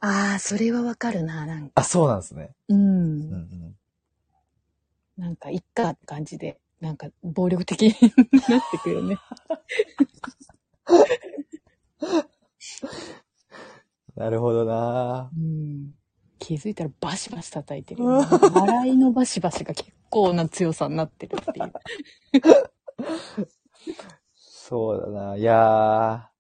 ああ、それはわかるな、なんか。あ、そうなんですね。うん。うんうん。なんか、いっかって感じで、なんか、暴力的になってくよね。[laughs] なるほどなうん。気づいたらバシバシ叩いてる笑いのバシバシが結構な強さになってるっていう。そうだな。いや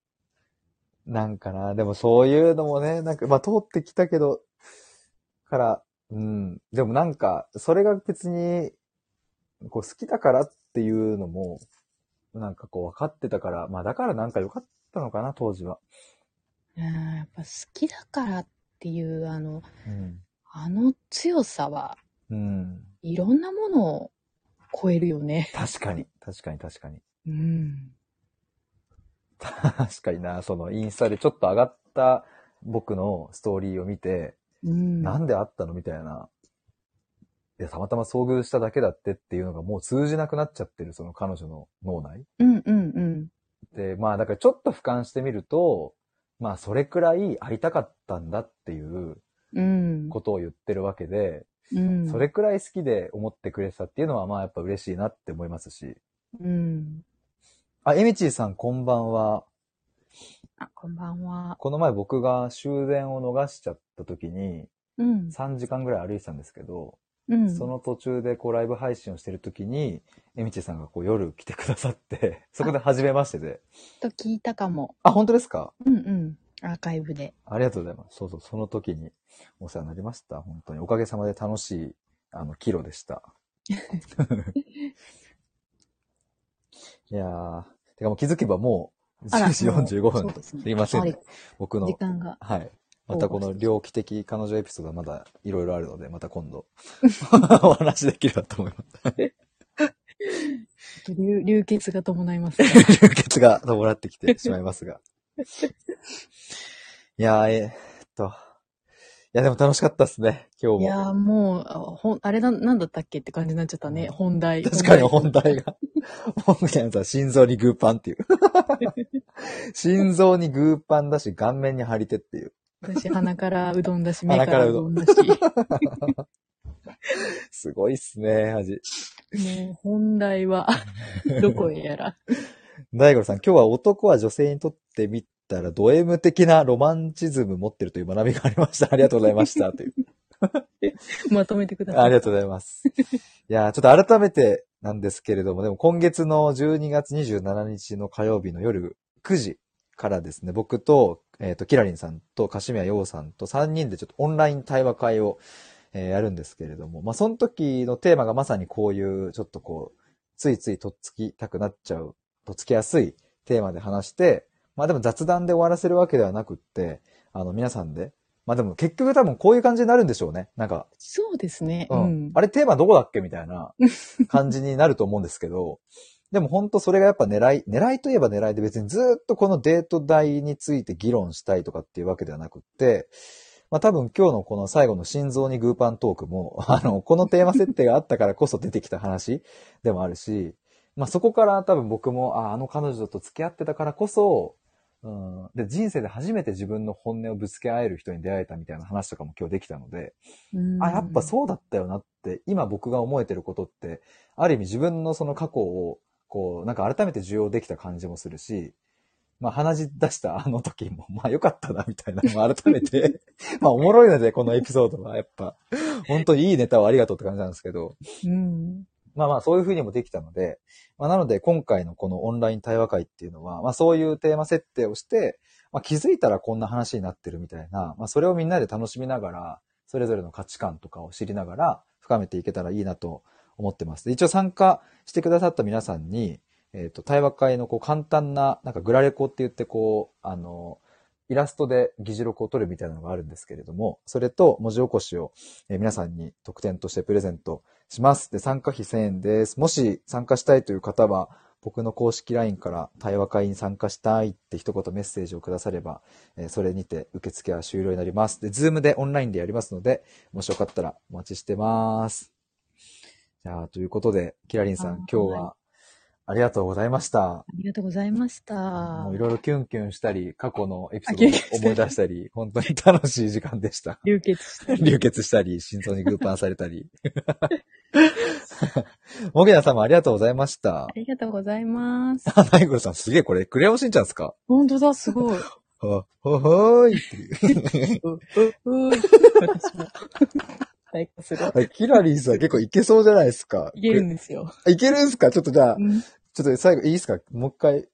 ー、なんかな。でもそういうのもね、なんか、まあ通ってきたけど、から、うん。でもなんか、それが別に、こう好きだからっていうのも、なんかこう分かってたから、まあだからなんか良かったのかな、当時は。うんやっぱ好きだからっていう、あの、うん。あの強さは、うん。いろんなものを超えるよね。確かに、確かに、確かに。うん。確かにな、そのインスタでちょっと上がった僕のストーリーを見て、うん。なんであったのみたいな。いや、たまたま遭遇しただけだってっていうのがもう通じなくなっちゃってる、その彼女の脳内。うんうんで、まあだからちょっと俯瞰してみると、まあそれくらい会いたかったんだっていううん。ことを言ってるわけで、うん。それくらい好きで思ってくれてたっていうのはまあやっぱ嬉しいなって思いますし。うん。あ、エミチーさんこんばんは。あ、こんばんは。この前僕が終電を逃しちゃった時にうん。3時間ぐらい歩いてたんですけど、うん。その途中でこうライブ配信をしてる時に、エミチーさんがこう夜来てくださって、[laughs] そこで初めましてで。と聞いたかも。あ、本当ですか？うんうん。アーカイブで。ありがとうございます。そうそう、その時にお世話になりました。本当に。おかげさまで楽しい、あの、キロでした。[laughs] いやー、てかもう気づけばもうあら10時45もう分。すいません、はい僕の時、間が。はい。またこの猟奇的彼女エピソードはまだいろいろあるので、また今度 [laughs] お話できればと思います。流流血が伴います。[laughs] 流血が伴ってきてしまいますが。[laughs] いやー、えーっと。いや、でも楽しかったっすね、今日も。いやーもう、あほん、あれな、なんだったっけって感じになっちゃったね。本題。確かに本題が。本題さ、心臓にグーパンっていう。心臓にグーパンだし、顔面に張り手っていう。私、鼻からうどんだし、目かららうどんだし。[laughs] すごいっすね、恥。もう、本題は、[laughs] どこへやら。大五郎さん、今日は男は女性にとってみたら、ド M 的なロマンチズム持ってるという学びがありました。ありがとうございました。という。[laughs] まとめてください。ありがとうございます。いやー、ちょっと改めてなんですけれども、でも今月の12月27日の火曜日の夜9時からですね、僕と、えっ、と、キラリンさんと、カシミヤヨウさんと3人でちょっとオンライン対話会を、えーやるんですけれども、まあ、その時のテーマがまさにこういう、ちょっとこう、ついついとっつきたくなっちゃう、とっつきやすいテーマで話して、まあでも雑談で終わらせるわけではなくって、あの、皆さんで、まあでも結局多分こういう感じになるんでしょうね。なんか、そうですね。ううんん。あれテーマどこだっけみたいな感じになると思うんですけど、でも本当それがやっぱ狙い、狙いといえば狙いで別にずっとこのデート代について議論したいとかっていうわけではなくって、まあ多分今日のこの最後の心臓にグーパントークも、[laughs] あの、このテーマ設定があったからこそ出てきた話でもあるし、まあそこから多分僕も、ああの彼女と付き合ってたからこそ、うん、で、人生で初めて自分の本音をぶつけ合える人に出会えたみたいな話とかも今日できたので、うん。あ、やっぱそうだったよなって、今僕が思えてることって、ある意味自分のその過去を、こう、なんか改めて受容できた感じもするし、まあ鼻血出した [laughs] あの時も、まあ良かったなみたいなのも改めて、[laughs] まあおもろいのでこのエピソードはやっぱ、本当にいいネタをありがとうって感じなんですけど、うん。まあまあそういう風にもできたので、まあなので今回のこのオンライン対話会っていうのは、まあそういうテーマ設定をして、まあ気づいたらこんな話になってるみたいな、まあそれをみんなで楽しみながら、それぞれの価値観とかを知りながら深めていけたらいいなと思ってます。一応参加してくださった皆さんに、えっ、と、対話会のこう簡単な、なんかグラレコって言ってこう、あの、イラストで議事録を取るみたいなのがあるんですけれども、それと文字起こしを、え皆さんに特典としてプレゼントします。で、参加費1000円です。もし参加したいという方は、僕の公式 LINE から対話会に参加したいって一言メッセージをくだされば、えそれにて受付は終了になります。で、 Zoom でオンラインでやりますので、もしよかったらお待ちしてます。じゃあ、ということで、キラリンさあん、今日はありがとうございました。ありがとうございました。もういろいろキュンキュンしたり、過去のエピソードを思い出したり、本当に楽しい時間でした。[laughs] 流血した。[laughs] 流血したり、心臓にグーパンされたり。もぎなさんもありがとうございましたあ。りがとうございます。あ、ナイゴルさんすげえこれ、クレヨンしんちゃんですか？本当だ、すごい。[laughs] は、ははーいっていう。う、う、う、私すごい。はいキラリンさん結構いけそうじゃないですか。いけるんですよ。あいけるんすか？ちょっとじゃあう、ん。ちょっと最後いいですか？もう一回。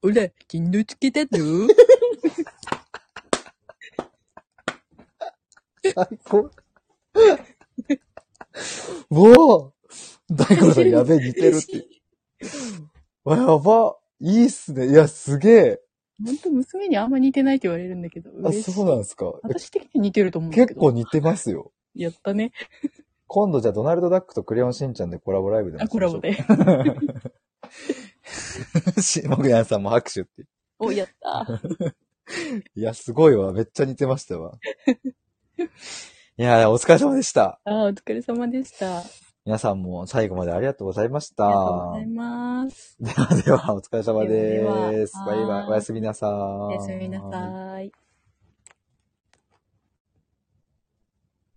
ほら、金のつけたぞ。最高。もう大五郎さんやべえ似てるって。わ、やば。いいっすね。いや、すげえ。本当娘にあんま似てないって言われるんだけど。あ、嬉しいそうなんですか？私的には似てると思うんだけど。結構似てますよ。やったね。今度じゃあドナルドダックとクレヨンしんちゃんでコラボライブでもあ、コラボ。で。しもぐやんさんも拍手って。お、やった。いや、すごいわ。めっちゃ似てましたわ。いや、お疲れ様でした。あ、お疲れ様でした。い皆さんも最後までありがとうございました。ありがとうございます。ではでは、お疲れ様です。バイバイ。はいおやすみなさーい。おやすみなさい。